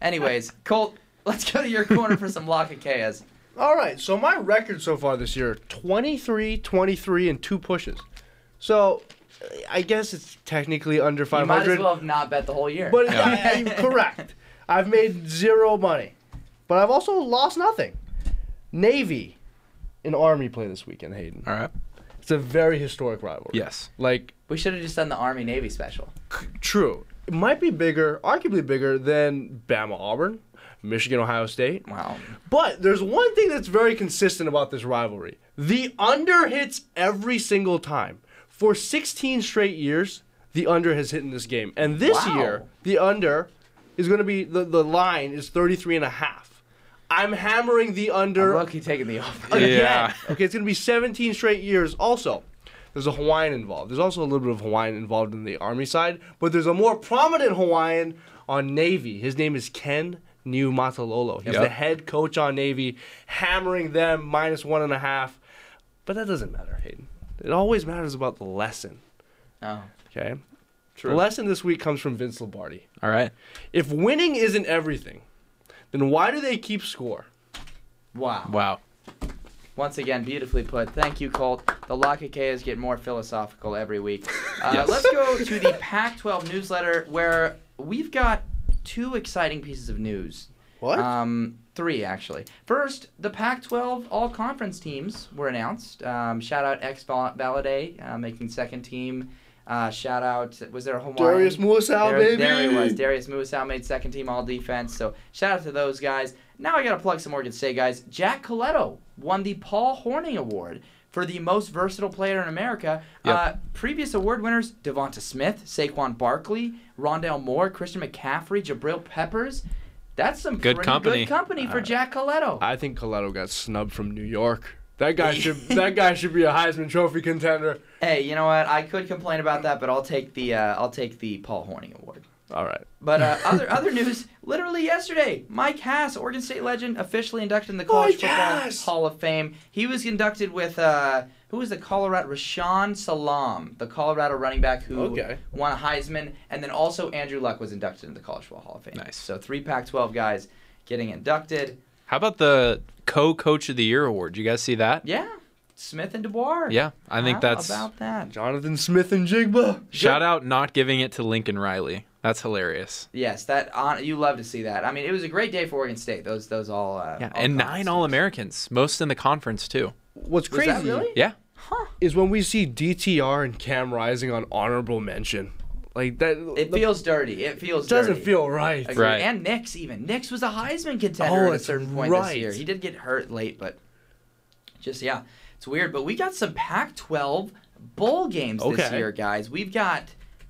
Anyways, Colt, let's go to your corner for some Lock Lakakayas. All right, so my record so far this year 23, 23, and two pushes. So I guess it's technically under You might as well have not bet the whole year. But I, I'm correct. I've made zero money, but I've also lost nothing. Navy and Army play this weekend, Hayden. All right. It's a very historic rivalry. Yes. Like, we should have just done the Army Navy special. true. It might be bigger, arguably bigger than Bama Auburn, Michigan Ohio State. Wow. But there's one thing that's very consistent about this rivalry. The under hits every single time. For 16 straight years, the under has hit in this game. And this Wow. year, the under is going to be the, the line is 33 and a half. I'm hammering the under I'm lucky taking the over. again. Yeah. Okay, it's going to be 17 straight years. Also, there's a Hawaiian involved. There's also a little bit of Hawaiian involved in the Army side, but there's a more prominent Hawaiian on Navy. His name is Ken Niumatalolo. He's Yep. the head coach on Navy, hammering them minus one and a half. But that doesn't matter, Hayden. It always matters about the lesson. Oh. Okay? True. The lesson this week comes from Vince Lombardi. All right. If winning isn't everything, then why do they keep score? Wow. Wow. Once again, beautifully put. Thank you, Colt. The Lakakayas get more philosophical every week. Uh, Yes. Let's go to the Pac 12 newsletter where we've got two exciting pieces of news. What? Um, three, actually. First, the Pac 12 all conference teams were announced. Um, shout out X Balade uh, making second team. Uh, shout out, was there a Hawaiian? Darius Muasau, there, baby. There he was. Darius Muasau made second team all defense. So shout out to those guys. Now I got to plug some Oregon State guys. Jack Coletto won the Paul Hornung Award for the most versatile player in America. Yep. Uh, previous award winners: Devonta Smith, Saquon Barkley, Rondale Moore, Christian McCaffrey, Jabril Peppers. That's some Good company. good company for Jack Coletto. I think Coletto got snubbed from New York. That guy should that guy should be a Heisman Trophy contender. hey, you know what? I could complain about that, but I'll take the uh, I'll take the Paul Hornung Award. All right. But uh, other other news: literally yesterday, Mike Hass, Oregon State legend, officially inducted in the College Mike Football Hass! Hall of Fame. He was inducted with uh, who was the Colorado Rashaan Salaam, the Colorado running back who Okay. won a Heisman, and then also Andrew Luck was inducted in the College Football Hall of Fame. Nice. So three Pac-12 guys getting inducted. How about the co-coach of the year award? You guys see that? Yeah, Smith and DeBoer. Yeah, I think How that's about that. Jonathan Smith and Jigba. shout out not giving it to Lincoln Riley. That's hilarious. Yes, that on you love to see that. I mean, it was a great day for Oregon State. Those those all uh, Yeah, all and nine All Americans, most in the conference too. What's Was crazy that really? Yeah. is when we see DTR and Cam Rising on honorable mention. Like that. It the- feels dirty. It feels doesn't dirty. feel right. Agreed. Right. And Nix even. Nix was a Heisman contender Oh, at a certain point this right. year. He did get hurt late, but just yeah, it's weird. But we got some Pac-12 bowl games this year, guys. We've got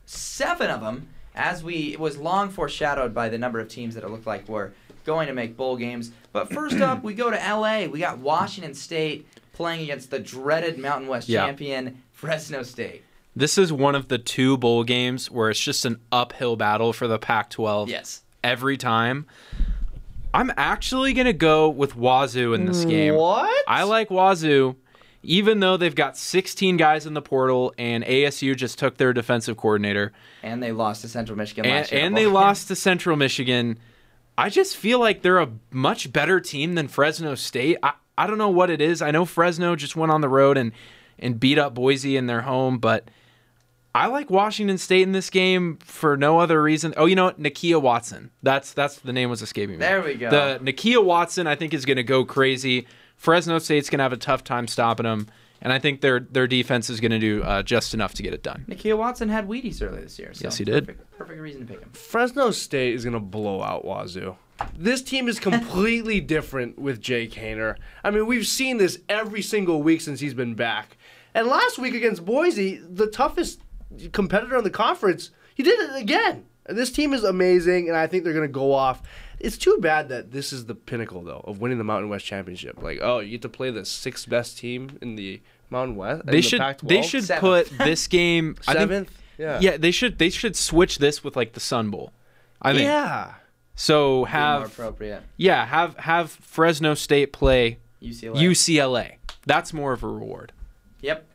seven of them. As we it was long foreshadowed by the number of teams that it looked like were going to make bowl games. But first up, we go to L.A. We got Washington State playing against the dreaded Mountain West Yeah. champion Fresno State. This is one of the two bowl games where it's just an uphill battle for the Pac-12 Yes. every time. I'm actually gonna go with Wazoo in this game. What? I like Wazoo, even though they've got 16 guys in the portal and ASU just took their defensive coordinator And they lost to Central Michigan and, last year. and they lost to Central Michigan. I just feel like they're a much better team than Fresno State. I, I don't know what it is. I know Fresno just went on the road and and beat up Boise in their home, but I like Washington State in this game for no other reason. Oh, you know what? Nakia Watson. That's that's the name was escaping me. There we go. The Nakia Watson, I think, is going to go crazy. Fresno State's going to have a tough time stopping them, and I think their their defense is going to do uh, just enough to get it done. Nakia Watson had Wheaties earlier this year. So Yes, he did. Perfect, perfect reason to pick him. Fresno State is gonna blow out Wazoo. This team is completely different with Jake Haener. I mean, we've seen this every single week since he's been back. And last week against Boise, the toughest competitor in the conference, he did it again. This team is amazing, and I think they're gonna go off. It's too bad that this is the pinnacle, though, of winning the Mountain West Championship. Like, oh, you get to play the sixth best team in the Mountain West. They should Pac-12? they should Seventh. put this game I think- seventh. yeah. yeah, they should they should switch this with like the Sun Bowl. I think Yeah. so. Be more Have appropriate. yeah have have Fresno State play UCLA. UCLA. That's more of a reward. Yep.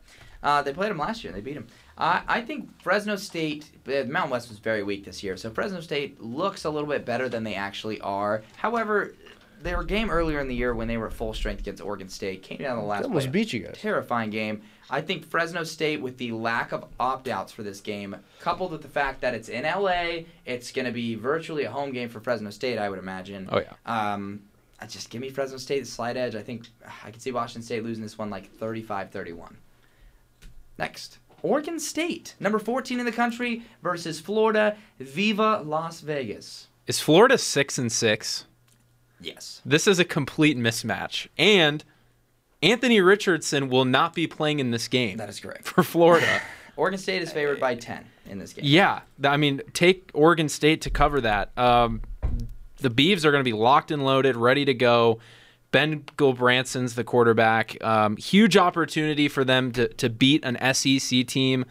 Uh, they played him last year. They beat him. Uh, I think Fresno State, uh, Mountain West was very weak this year, so Fresno State looks a little bit better than they actually are. However, their game earlier in the year when they were at full strength against Oregon State came down the last They almost play. beat you guys. Terrifying game. I think Fresno State, with the lack of opt outs for this game, coupled with the fact that it's in LA, it's going to be virtually a home game for Fresno State, I would imagine. Oh, yeah. Um, just give me Fresno State the slight edge. I think I can see Washington State losing this one like 35 31. Next, Oregon State, number 14 in the country, versus Florida. Viva Las Vegas. Is Florida six and six? Yes. This is a complete mismatch, and Anthony Richardson will not be playing in this game That is correct. for Florida. Oregon State is favored by 10 in this game. Yeah, I mean, take Oregon State to cover that. Um, the Beavs are going to be locked and loaded, ready to go. Ben Gulbranson's the quarterback. Um, huge opportunity for them to, to beat an SEC team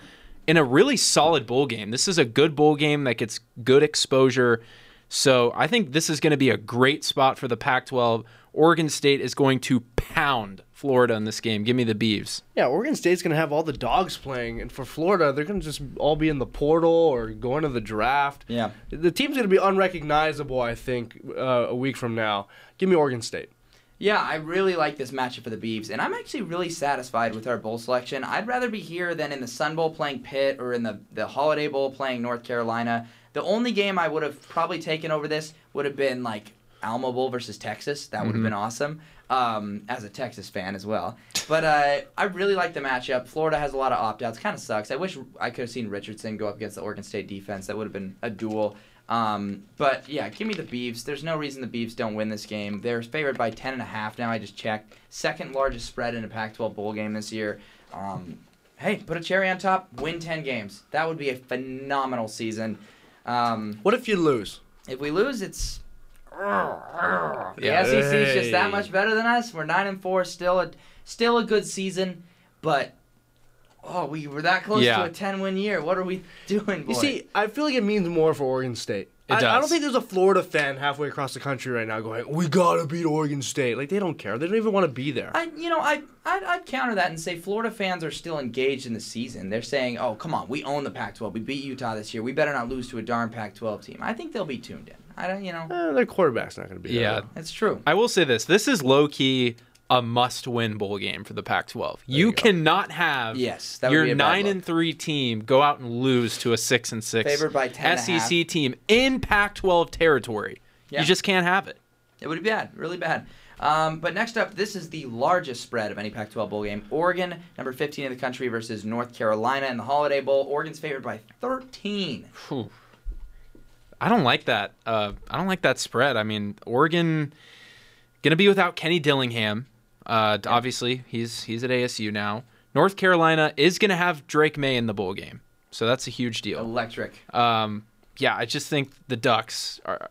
in a really solid bowl game. This is a good bowl game that gets good exposure. So I think this is going to be a great spot for the Pac 12. Oregon State is going to pound Florida in this game. Give me the Beavs. Yeah, Oregon State's gonna have all the dogs playing, and for Florida, they're gonna just all be in the portal or going to the draft. Yeah. the team's gonna be unrecognizable. I think uh, a week from now. Give me Oregon State. Yeah, I really like this matchup for the Beavs, and I'm actually really satisfied with our bowl selection. I'd rather be here than in the Sun Bowl playing Pitt or in the, the Holiday Bowl playing North Carolina. The only game I would have probably taken over this would have been like Alamo Bowl versus Texas. That would have been awesome. Um, as a Texas fan as well. But uh, I really like the matchup. Florida has a lot of opt outs. Kind of sucks. I wish I could have seen Richardson go up against the Oregon State defense. That would have been a duel. Um, but yeah, give me the Beavs. There's no reason the Beavs don't win this game. They're favored by 10 and a half now. I just checked. Second largest spread in a Pac-12 bowl game this year. Um, hey, put a cherry on top. Win ten games. That would be a phenomenal season. Um, What if you lose? if we lose, it's the Yeah. SEC is just that much better than us. We're nine and four, still a still a good season, but oh, we were that close Yeah. to a ten win year. What are we doing? You see, I feel like it means more for Oregon State. It I, I don't think there's a Florida fan halfway across the country right now going, "We gotta beat Oregon State." Like they don't care. They don't even want to be there. I, you know, I, I'd, I'd counter that and say Florida fans are still engaged in the season. They're saying, "Oh, come on, we own the Pac-12. We beat Utah this year. We better not lose to a darn Pac-12 team." I think they'll be tuned in. I don't, you know, Eh, their quarterback's not gonna be there. Yeah. though. it's true. I will say this: this is low key a must-win bowl game for the Pac-12. You, cannot have Yes, that your be a bad nine look. and three team go out and lose to a six and six Favored by 10 SEC team in Pac-12 territory. Yeah. You just can't have it. It would be bad, really bad. Um, but next up, this is the largest spread of any Pac-12 bowl game. Oregon, number 15 in the country, versus North Carolina in the Holiday Bowl. Oregon's favored by 13. Whew. I don't like that. Uh, I don't like that spread. I mean, Oregon gonna be without Kenny Dillingham. Uh, Obviously, he's he's at ASU now. North Carolina is gonna have Drake Maye in the bowl game, so that's a huge deal. Electric. Um, yeah, I just think the Ducks are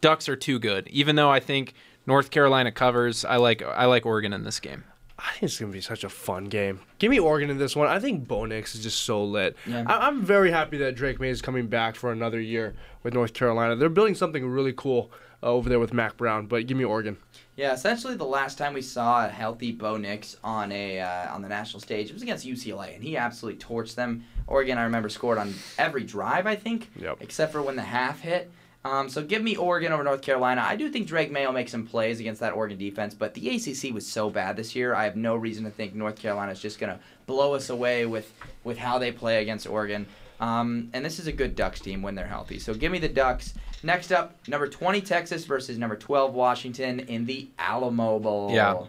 Ducks are too good. Even though I think North Carolina covers, I like I like Oregon in this game. I think it's gonna be such a fun game. Give me Oregon in this one. I think Bo Nix is just so lit. Yeah. I- I'm very happy that Drake Maye is coming back for another year with North Carolina. They're building something really cool uh, over there with Mack Brown. But give me Oregon. Yeah, essentially the last time we saw a healthy Bo Nix on a uh, on the national stage, it was against UCLA, and he absolutely torched them. Oregon, I remember, scored on every drive, I think, Yep. except for when the half hit. Um, so give me Oregon over North Carolina. I do think Drake Maye will make some plays against that Oregon defense, but the ACC was so bad this year. I have no reason to think North Carolina is just going to blow us away with with how they play against Oregon. Um, and this is a good Ducks team when they're healthy. So give me the Ducks. Next up, number 20 Texas versus number 12 Washington in the Alamo Bowl. Yeah.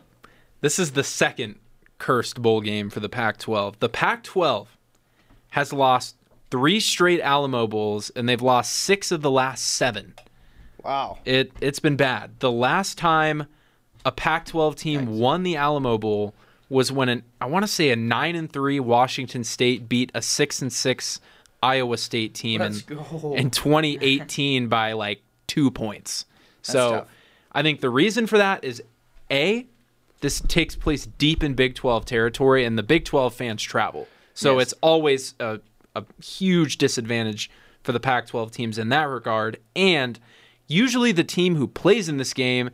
This is the second cursed bowl game for the Pac 12. The Pac 12 has lost three straight Alamo Bowls, and they've lost six of the last seven. Wow. It, it's been bad. The last time a Pac 12 team won the Alamo Bowl was when an, I want to say a 9 and 3 Washington State beat a 6 and 6 Iowa State team in, go. in 2018 by like two points. so tough. I think the reason for that is A, this takes place deep in Big 12 territory, and the Big 12 fans travel. So Yes. it's always a, a huge disadvantage for the Pac 12 teams in that regard. And usually the team who plays in this game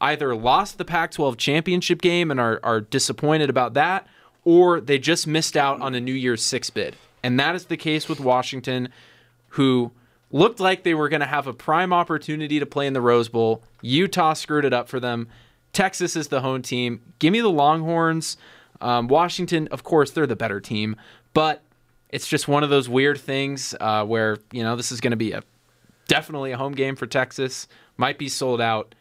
either lost the Pac 12 championship game and are, are disappointed about that, or they just missed out on a New Year's Six bid. And that is the case with Washington, who looked like they were going to have a prime opportunity to play in the Rose Bowl. Utah screwed it up for them. Texas is the home team. Give me the Longhorns. Um, Washington, of course, they're the better team, but it's just one of those weird things uh, where you know this is going to be a definitely a home game for Texas. Might be sold out.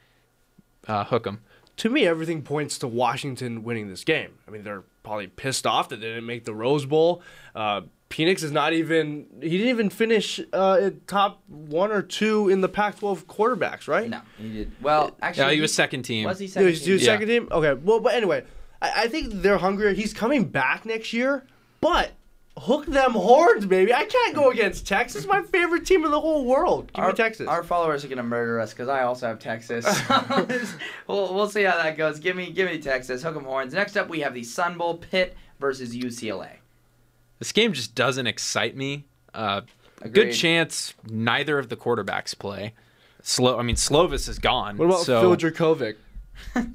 Uh, hook 'em. To me, everything points to Washington winning this game. I mean, they're probably pissed off that they didn't make the Rose Bowl. Uh, Penix is not even. He didn't even finish uh, top one or two in the Pac-12 quarterbacks, right? No, he did. Well, actually, Yeah, he was second team. Was he Yeah, second? he's- team? he's second team. Okay. Well, but anyway, I, I think they're hungrier. He's coming back next year, but hook them horns, baby. I can't go against Texas. My favorite team in the whole world. Give our, me Texas. Our followers are gonna murder us because I also have Texas. we'll, we'll see how that goes. Give me, give me Texas. Hook them horns. Next up, we have the Sun Bowl Pitt versus UCLA. This game just doesn't excite me. Uh, good chance neither of the quarterbacks play. Slow. I mean, Slovis is gone. what about so, Phil Jurkovec?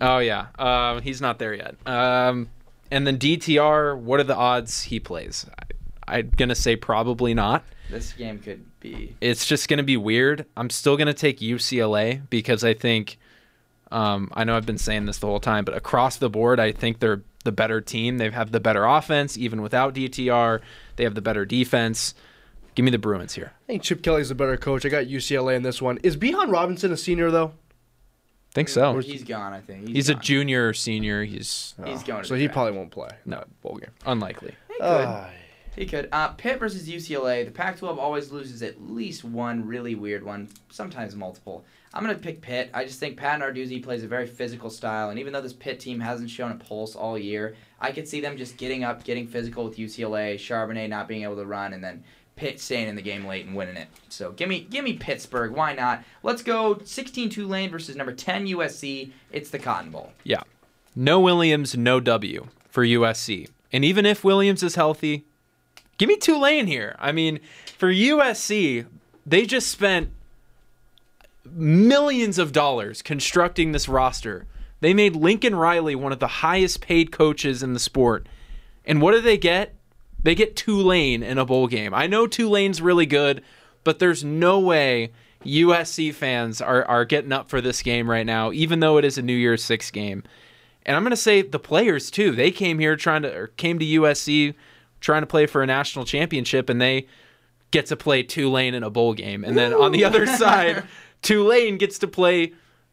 Oh yeah, uh, he's not there yet. Um, and then DTR. What are the odds he plays? I, I'm gonna say probably not. This game could be. It's just gonna be weird. I'm still gonna take UCLA because I think. Um, I know I've been saying this the whole time, but across the board, I think they're the better team. They have the better offense, even without DTR. They have the better defense. Give me the Bruins here. I think Chip Kelly's a better coach. I got UCLA in this one. Is Bijan Robinson a senior though? think so. He's gone. I think He's a junior, or senior. He's He's going. To So the he draft. probably won't play. No. No bowl game. unlikely. He could. He could. Uh, Pitt versus UCLA. The Pac-12 always loses at least one really weird one, sometimes multiple. I'm gonna pick Pitt. I just think Pat Narduzzi plays a very physical style, and even though this Pitt team hasn't shown a pulse all year, I could see them just getting up, getting physical with UCLA. Charbonnet not being able to run, and then Pitt staying in the game late and winning it. So give me, give me Pittsburgh. Why not? Let's go 16 Tulane versus number 10 USC. It's the Cotton Bowl. Yeah. No Williams, no W for USC. And even if Williams is healthy, give me Tulane here. I mean, for USC, they just spent millions of dollars constructing this roster. They made Lincoln Riley one of the highest paid coaches in the sport. And what do they get? They get Tulane in a bowl game. I know Tulane's really good, but there's no way USC fans are, are getting up for this game right now, even though it is a New Year's Six game. And I'm going to say the players too. They came here trying to, or came to USC trying to play for a national championship, and they get to play Tulane in a bowl game. And then on the other side, Tulane gets to play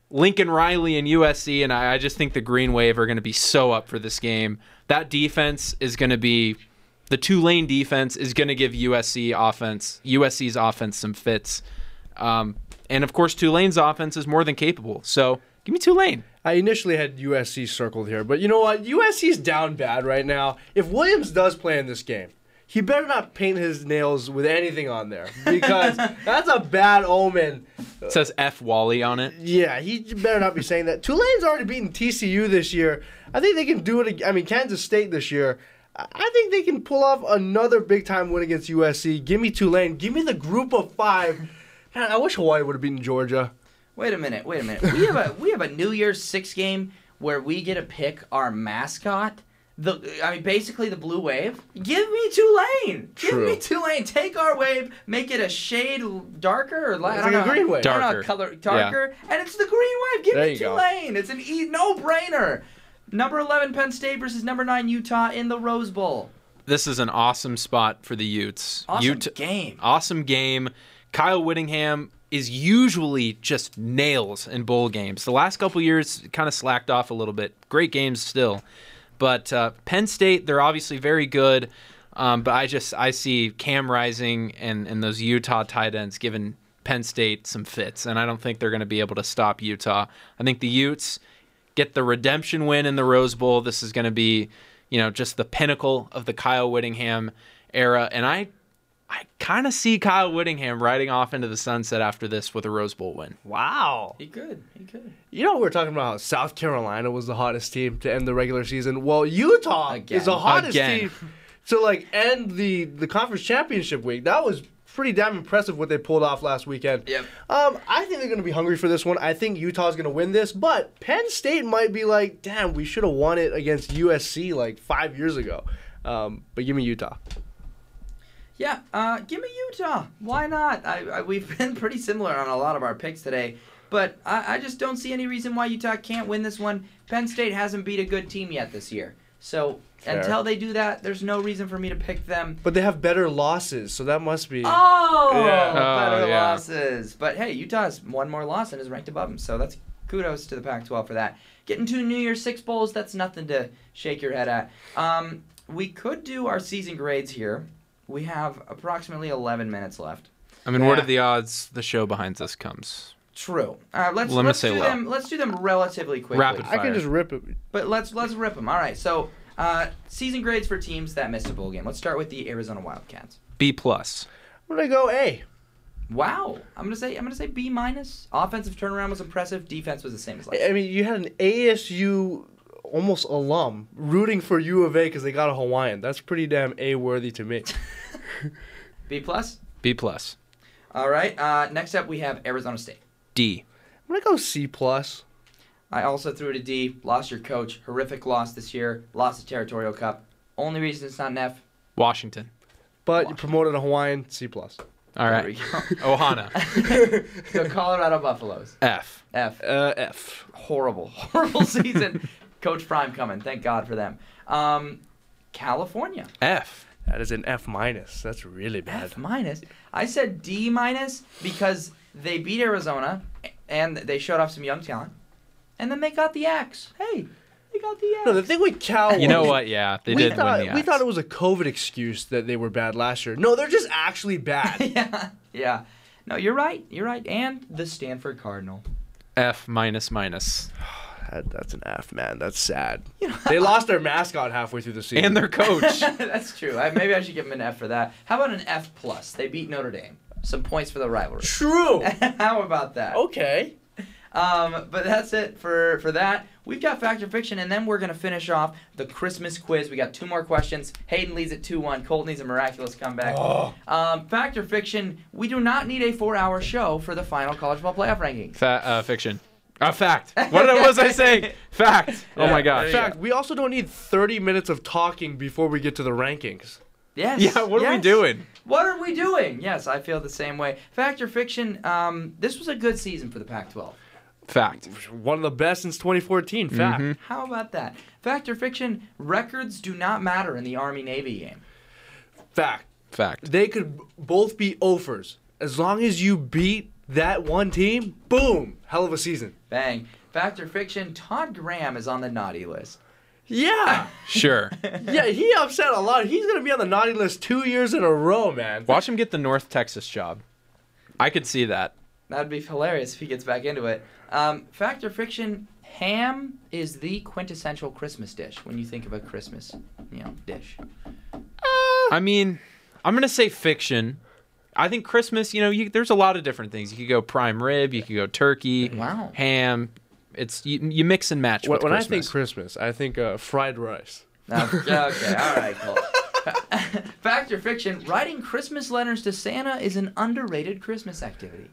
Lincoln Riley and USC, and I, I just think the Green Wave are going to be so up for this game. That defense is going to be the Tulane defense is going to give USC offense, USC's offense some fits. Um, and of course, Tulane's offense is more than capable. So give me Tulane. I initially had USC circled here, but you know what? USC's down bad right now. If Williams does play in this game, he better not paint his nails with anything on there because that's a bad omen. It says F Wally on it. Yeah, he better not be saying that. Tulane's already beaten TCU this year. I think they can do it. ag- I mean, Kansas State this year. I- I think they can pull off another big time win against USC. Give me Tulane. Give me the group of five. Man, I wish Hawaii would have beaten Georgia. Wait a minute, wait a minute. We have a we have a New Year's Six game where we get to pick our mascot. The I mean, basically the blue wave. Give me Tulane. Give me True. Tulane. Take our wave, make it a shade darker or light. It's I don't like a green wave. I don't know, Darker. color darker, and it's the green wave. Give There me you go. It's an e no brainer. Number eleven Penn State versus number nine Utah in the Rose Bowl. This is an awesome spot for the Utes. Awesome Ute- game. Awesome game. Kyle Whittingham is usually just nails in bowl games. The last couple years kind of slacked off a little bit. Great games still. But uh, Penn State, they're obviously very good. Um, but I just I see Cam Rising and, and those Utah tight ends giving Penn State some fits, and I don't think they're going to be able to stop Utah. I think the Utes get the redemption win in the Rose Bowl. This is going to be, you know, just the pinnacle of the Kyle Whittingham era, and I, I kind of see Kyle Whittingham riding off into the sunset after this with a Rose Bowl win. Wow. He could. He could. You know, we were talking about how South Carolina was the hottest team to end the regular season. Well, Utah Again. is the hottest Again. team to like end the the conference championship week. That was pretty damn impressive what they pulled off last weekend. Yep. Um, I think they're going to be hungry for this one. I think Utah's going to win this, but Penn State might be like, damn, we should have won it against USC like five years ago. Um, but give me Utah. Yeah, uh, give me Utah. Why not? I, I, we've been pretty similar on a lot of our picks today, but I, I just don't see any reason why Utah can't win this one. Penn State hasn't beat a good team yet this year, so Fair. until they do that, there's no reason for me to pick them. But they have better losses, so that must be. Oh, Yeah. better Oh, yeah. losses. But hey, Utah has one more loss and is ranked above them, so that's kudos to the Pac-12 for that. Getting to New Year's Six bowls, that's nothing to shake your head at. Um, we could do our season grades here. We have approximately 11 minutes left. I mean, what are the odds the show behind this comes? True. Uh, let's Let let's say do low. them. Let's do them relatively quickly. Rapid I can just rip it. But let's let's rip them. All right. So uh, season grades for teams that missed a bowl game. Let's start with the Arizona Wildcats. B plus. I'm going to go A. Wow. I'm gonna say I'm gonna say B minus. Offensive turnaround was impressive. Defense was the same as last. I I mean, you had an ASU almost alum rooting for U of A because they got a Hawaiian. That's pretty damn A worthy to me. B plus. B plus. All right. Uh, next up, we have Arizona State. D. I'm gonna go C plus. I also threw it a D. Lost your coach. Horrific loss this year. Lost the Territorial Cup. Only reason it's not an F. Washington. But you promoted a Hawaiian C plus. All There right. we go. Ohana. the Colorado Buffaloes. F. F. Uh, F. Horrible, horrible season. Coach Prime coming. Thank God for them. Um, California. F. That is an F minus. That's really bad. F minus. I said D minus because they beat Arizona and they showed off some young talent, and then they got the X. Hey, they got the X. No, the thing with Cal. You know what? Yeah, they we did thought win the we X. thought it was a COVID excuse that they were bad last year. No, they're just actually bad. yeah, yeah. No, you're right. You're right. And the Stanford Cardinal. F minus minus. That- that's an F, man. That's sad. they lost their mascot halfway through the season. And their coach. That's true. I, maybe I should give them an F for that. How about an F plus? They beat Notre Dame. Some points for the rivalry. true. How about that? Okay. Um, but that's it for for that. We've got fact or fiction, and then we're gonna finish off the Christmas quiz. We got two more questions. Hayden leads at two one. Colt needs a miraculous comeback. Um, fact or fiction? We do not need a four-hour show for the final college football playoff rankings. Fa- uh, fiction. Uh, fact. What was I saying? Fact. Oh my In gosh. fact, we also don't need 30 minutes of talking before we get to the rankings. Yes. Yeah, what are we doing? What are we doing? Yes, I feel the same way. Fact or fiction? Um, this was a good season for the Pac-12. Fact. One of the best since 2014. Fact. Mm-hmm. How about that? Fact or fiction? Records do not matter in the Army Navy game. Fact. Fact. They could both be offers. As long as you beat that one team, boom, hell of a season. Bang. Fact or fiction? Todd Graham is on the naughty list. Yeah. Sure. yeah, he upset a lot. He's going to be on the naughty list two years in a row, man. Watch him get the North Texas job. I could see that. That'd be hilarious if he gets back into it. Um, fact or fiction? Ham is the quintessential Christmas dish when you think of a Christmas, you know, dish. I mean, I'm gonna say fiction. I think Christmas. You know, you, there's a lot of different things. You could go prime rib. You could go turkey. Wow. Ham. It's you, you mix and match When, with when I think Christmas, I think uh, fried rice. No, okay, all right, cool. Fact or fiction? Writing Christmas letters to Santa is an underrated Christmas activity.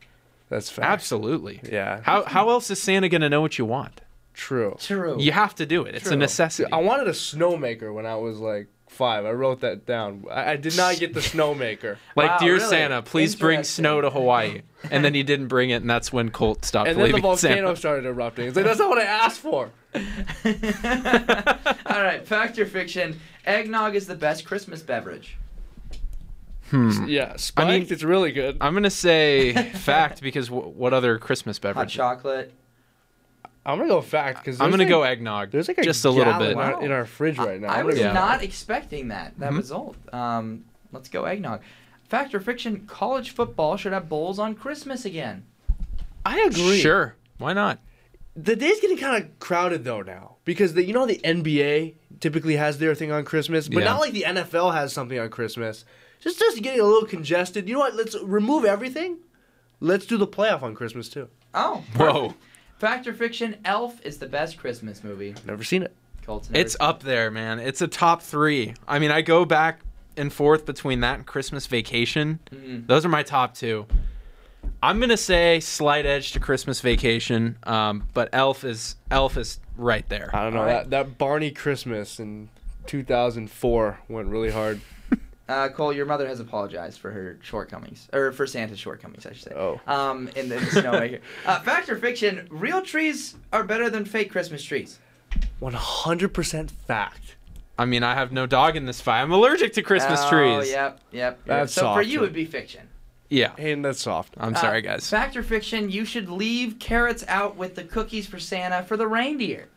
That's fact. Absolutely. Yeah. How how else is Santa gonna know what you want? True. True. You have to do it. It's a necessity. I wanted a snowmaker when I was like five. I wrote that down. I, I did not get the snowmaker. Like, Wow, dear really? Santa, please bring snow to Hawaii. And then he didn't bring it, and that's when Colt stopped And then the volcano Santa. started erupting. It's like that's not what I asked for. All right, fact or fiction? Eggnog is the best Christmas beverage. Hmm. Yeah, spiked. it's really good. I'm gonna say fact because w- what other Christmas beverage? Hot beverage? chocolate. I'm gonna go fact because I'm gonna go eggnog. There's like a just a little bit. in our- in our fridge right now. I I'm was Yeah. not expecting that that result. Um, let's go eggnog. Fact or fiction? College football should have bowls on Christmas again. I agree. Sure, why not? The day's getting kind of crowded though now because the, you know the NBA typically has their thing on Christmas, but Yeah. not like the NFL has something on Christmas. Just just getting a little congested. You know what? Let's remove everything. Let's do the playoff on Christmas too. Oh, Whoa, fact or fiction? Elf is the best Christmas movie. Never seen it. Colt's never it's up there, man. It's a top three. I mean, I go back and forth between that and Christmas Vacation. Mm-hmm. Those are my top two. I'm gonna say slight edge to Christmas Vacation, um, but Elf is Elf is right there. I don't know All right. that that Barney Christmas in 2004 went really hard. Uh, Cole, your mother has apologized for her shortcomings, or for Santa's shortcomings, I should say. Oh. Um, in the, in the snowmaker. uh, fact or fiction? Real trees are better than fake Christmas trees. 100% fact. I mean, I have no dog in this fight. I'm allergic to Christmas trees. oh, trees. Yep, yep. That's so for you, it'd be fiction. Yeah. And that's soft. I'm Uh, sorry, guys. Fact or fiction? You should leave carrots out with the cookies for Santa for the reindeer.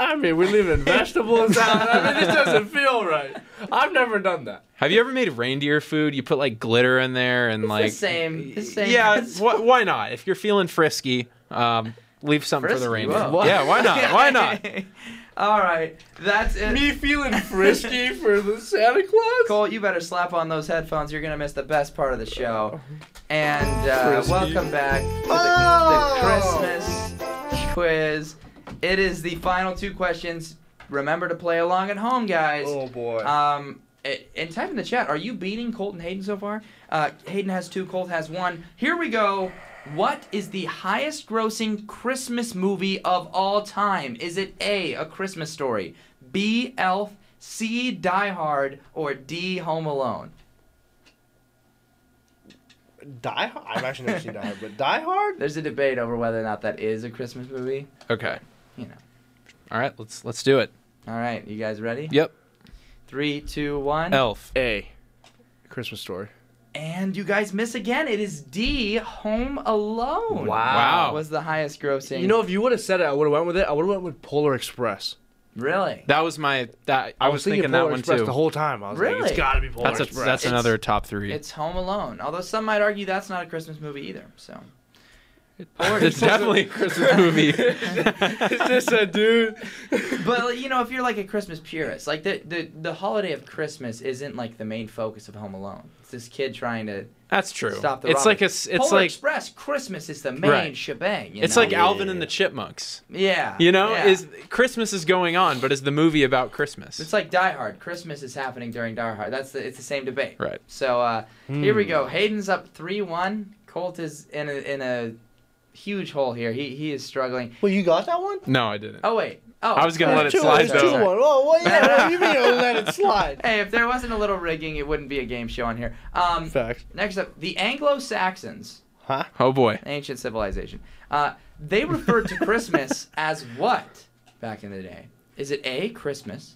I mean, we're leaving vegetables out. I mean, this doesn't feel right. I've never done that. Have you ever made reindeer food? You put like glitter in there and like the same. The same. yeah. Wh- why not? If you're feeling frisky, um, leave something for the reindeer. whoa. Yeah, why not? Why not? All right, that's it. Me feeling frisky for the Santa Claus? Cole, you better slap on those headphones. You're gonna miss the best part of the show. And uh, welcome back to the, Oh! the Christmas quiz. It is the final two questions. Remember to play along at home, guys. Oh, boy. Um, and type in the chat. Are you beating Colt and Hayden so far? Uh, Hayden has two. Colt has one. Here we go. What is the highest grossing Christmas movie of all time? Is it A, A Christmas Story, B, Elf, C, Die Hard, or D, Home Alone? Die Hard? I've actually never seen Die Hard, but Die Hard? There's a debate over whether or not that is a Christmas movie. Okay. You know. All right. Let's let's do it. All right, you guys ready? Yep. Three, two, one. Elf. A. Christmas Story. And you guys miss again. It is D, Home Alone. Wow. Wow. Was the highest grossing. You know, if you would have said it, I would have went with it. I would have went with Polar Express. really? That was my that I, was thinking, that Polar one Express too. the whole time. I was like, Really? it's got to be Polar that's a, Express. that's It's- another top three. It's Home Alone. Although some might argue that's not a Christmas movie either. So. It's definitely a Christmas movie. it's just a dude. But you know, if you're like a Christmas purist, like the, the the holiday of Christmas isn't like the main focus of Home Alone. It's this kid trying to That's true. Stop the it's robbery. like a. It's Polar like Express. Christmas is the main Right. shebang. you it's know? like Alvin and the Chipmunks. Yeah. You know, yeah. is Christmas is going on, but is the movie about Christmas? It's like Die Hard. Christmas is happening during Die Hard. That's the. It's the same debate. Right. So uh, here Hmm. we go. Hayden's up three one. Colt is in a in a huge hole here. He he is struggling. Well, you got that one? no, I didn't. Oh wait. Oh. I was gonna let it Two, slide though. two one. Oh, well, yeah. You mean you let it slide? Hey, if there wasn't a little rigging, it wouldn't be a game show on here. Um, Facts. next up, the Anglo-Saxons, Huh? Oh boy. ancient civilization. Uh, they referred to Christmas as what back in the day? Is it A. Christmas,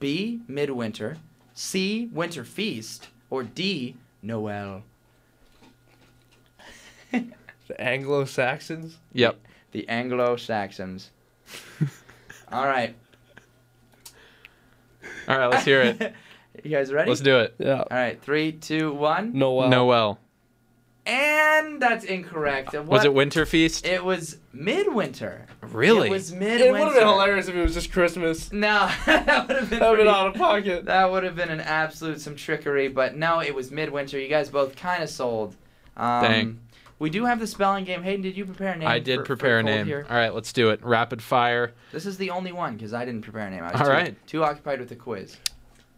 B. Midwinter, C. Winter feast, or D. Noel? The Anglo Saxons. Yep. The Anglo-Saxons. All right, All right, let's hear it. you guys ready? Let's do it. Yeah. All right, three, two, one, Noel. Noel. and that's incorrect. Was it Winter Feast? It was midwinter. Really? It was midwinter. It would have been hilarious if it was just Christmas. No, that would have been That would have been out of pocket. That would have been an absolute some trickery, but no, it was midwinter. You guys both kind of sold. Um, Dang. We do have the spelling game. Hayden, did you prepare a name? I did for- prepare for a name. Here? All right, let's do it. Rapid fire. This is the only one because I didn't prepare a name. I was All too, right. too occupied with the quiz.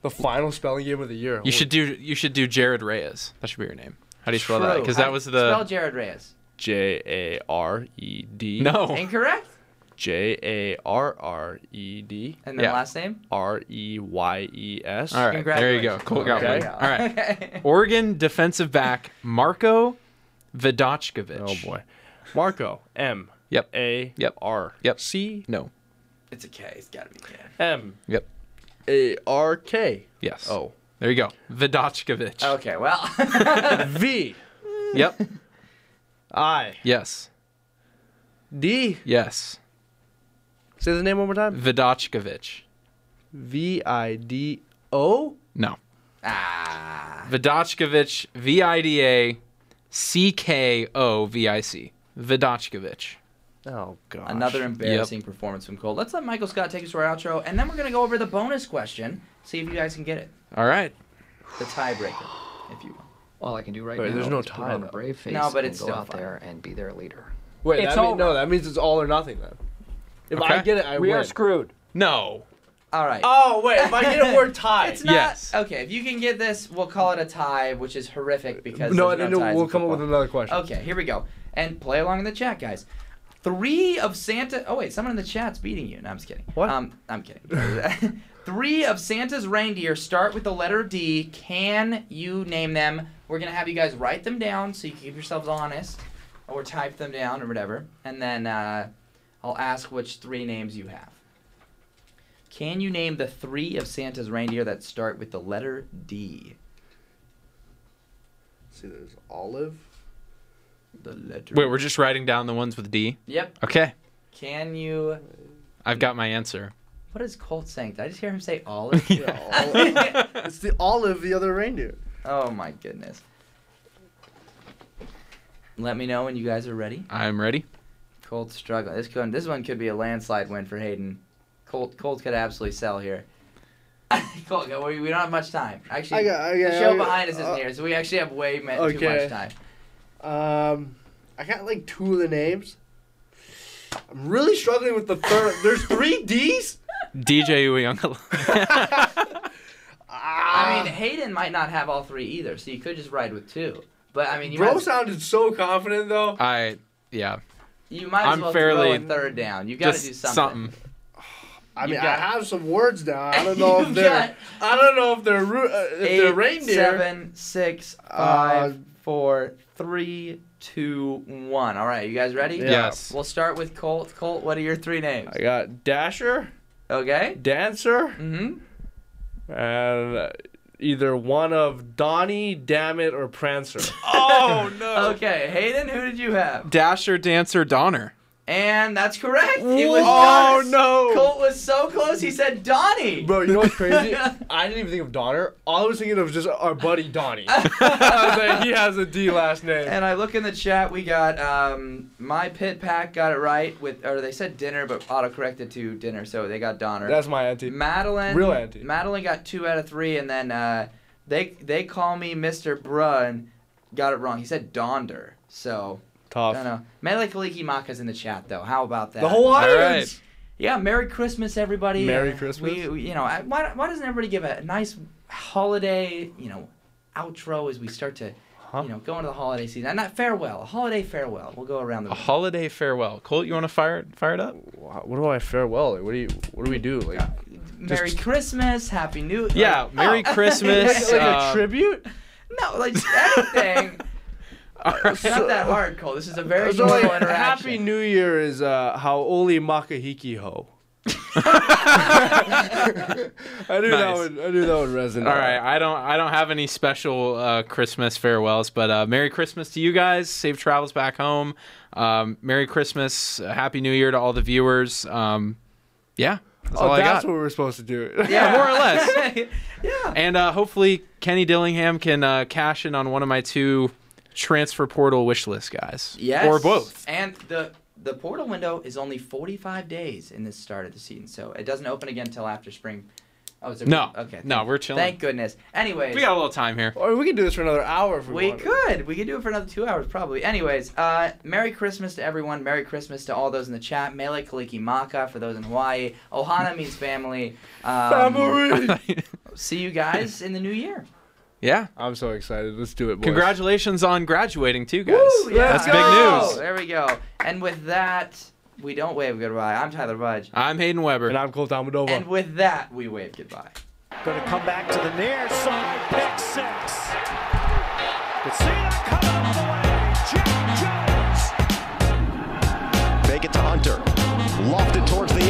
The final spelling game of the year. You should do you should do Jared Reyes. That should be your name. How do you spell that? Because that was the spell the Jared Reyes. J A R E D. no. Incorrect. J A R R E D And then Yeah. last name. R E Y E S. All right, there you go. Congratulations. Cool, got one. All right. Oregon defensive back Marco Vidochkovich. Oh boy. Marco M Yep. A Yep. R Yep. C No. It's a K. It's gotta be K. M Yep. A R K Yes. Oh. There you go. Vidochkovich. Okay. Well. V Yep. I Yes. D. Yes. Say the name one more time. Vidochkovich. V I D O. No. ah. Vidochkovich. V I D A C K O V I C. Vidochkovich. Oh god. Another embarrassing performance from Cole. Let's let Michael Scott take us to our outro, and then we're gonna go over the bonus question. See if you guys can get it. All right. The tiebreaker, if you will. All I can do right Wait, now there's no is put tie, on a though. brave face No, but and it's go still out fun. there and be their leader. Wait, It's that mean, no, that means it's all or nothing then. If I get it, I we win. are screwed. No. All right. Oh wait, if I get it, we're tied. it's not yes. okay. If you can get this, we'll call it a tie, which is horrific because no, there's then no ties we'll in come up with another question. Okay, here we go. And play along in the chat, guys. Three of Santa. Oh wait, someone in the chat's beating you. No, I'm just kidding. What? Um, I'm kidding. Three of Santa's reindeer start with the letter D. Can you name them? We're gonna have you guys write them down so you keep yourselves honest, or type them down or whatever, and then uh, I'll ask which three names you have. Can you name the three of Santa's reindeer that start with the letter D? see, there's olive. The letter. Wait, we're just writing down the ones with D. Yep. Okay. Can you? I've got my answer. What is Colt saying? Did I just hear him say olive? Yeah, olive. it's the olive, the other reindeer. oh my goodness. Let me know when you guys are ready. I'm ready. Colt's struggling. This could, this one could be a landslide win for Hayden. Colt Colt could absolutely sell here. Colt, we, we don't have much time. Actually, I got- I got- the show I got- behind us isn't uh, here, so we actually have way ma- too much time. Um, I got like two of the names. I'm really struggling with the third. There's three D's. DJ Uiagalelei. I mean, Hayden might not have all three either, so you could just ride with two. But I mean, you Bro might, sounded so confident though. I yeah. you might as I'm well fairly- throw a third down. You got to Just do something. I mean, got- I have some words down. I don't know if they're. got I don't know if they're ru- uh, if Eight, they're reindeer. seven, six, five, Uh, four, three, two, one. All right, you guys ready? Yeah. Yes. We'll start with Colt. Colt, what are your three names? I got Dasher, Okay. Dancer, Mm-hmm. and uh, either one of Donnie, Dammit, or Prancer. Oh no. Okay, Hayden, who did you have? Dasher, Dancer, Donner. And that's correct. It was Oh Donner. no. Colt was so close. He said Donnie. Bro, you know what's crazy? I didn't even think of Donner. All I was thinking of was just our buddy Donnie. Like, he has a D last name. And I look in the chat. We got um, my pit pack got it right with, or they said dinner, but autocorrected to dinner, so they got Donner. That's my auntie. Madeline. Real auntie. Madeline got two out of three, and then uh, they they call me Mr. Bruh, and got it wrong. He said Donder. So Tough. I don't know. Mele Kalikimaka's in the chat though. How about that? The Hawaiians. Yeah, Merry Christmas, everybody. Merry Uh, Christmas. We, we- you know, I- why, why doesn't everybody give a nice holiday, you know, outro as we start to, you know, go into the holiday season? And not farewell, a holiday farewell. We'll go around the A holiday farewell. Colt, you want to fire it, fire it up? What do I farewell? Like, what do you? What do we do? Like, Merry Christmas, Happy New. Year. Yeah, like- Merry oh. Christmas, like a uh, tribute? no, like anything. it's not that hard, Cole. This is a very So normal like, interaction. Happy New Year is uh, how Oli Makahiki ho. I knew that Nice. would. I knew that would resonate. All right, I don't I don't have any special uh, Christmas farewells, but uh, Merry Christmas to you guys. Safe travels back home. Um, Merry Christmas, uh, Happy New Year to all the viewers. Um, yeah, that's Oh, all I that's got. what we're supposed to do. yeah, more or less. yeah. And uh, hopefully Kenny Dillingham can uh, cash in on one of my two transfer portal wish list guys. Yes. Or both. And the the portal window is only 45 days in the start of the season, so it doesn't open again until after spring. Oh, is it? No. Okay. No, we're chilling. Thank goodness. Anyways, We got a little time here. Or we can do this for another hour if we, we want. could. We could do it for another two hours, probably. Anyways, uh, Merry Christmas to everyone. Merry Christmas to all those in the chat. Mele Kalikimaka for those in Hawaii. Ohana means family. Um, Family. See you guys in the new year. Yeah. I'm so excited. Let's do it, boys. Congratulations on graduating too, guys. Woo, yeah. That's big Oh, news. There we go. And with that, we don't wave goodbye. I'm Tyler Budge. I'm Hayden Weber. And I'm Colt Almadova. And with that, we wave goodbye. Going to come back to the near side, pick six. Could see that coming up the way. Jack Jones. Fake it to Hunter. Lofted towards the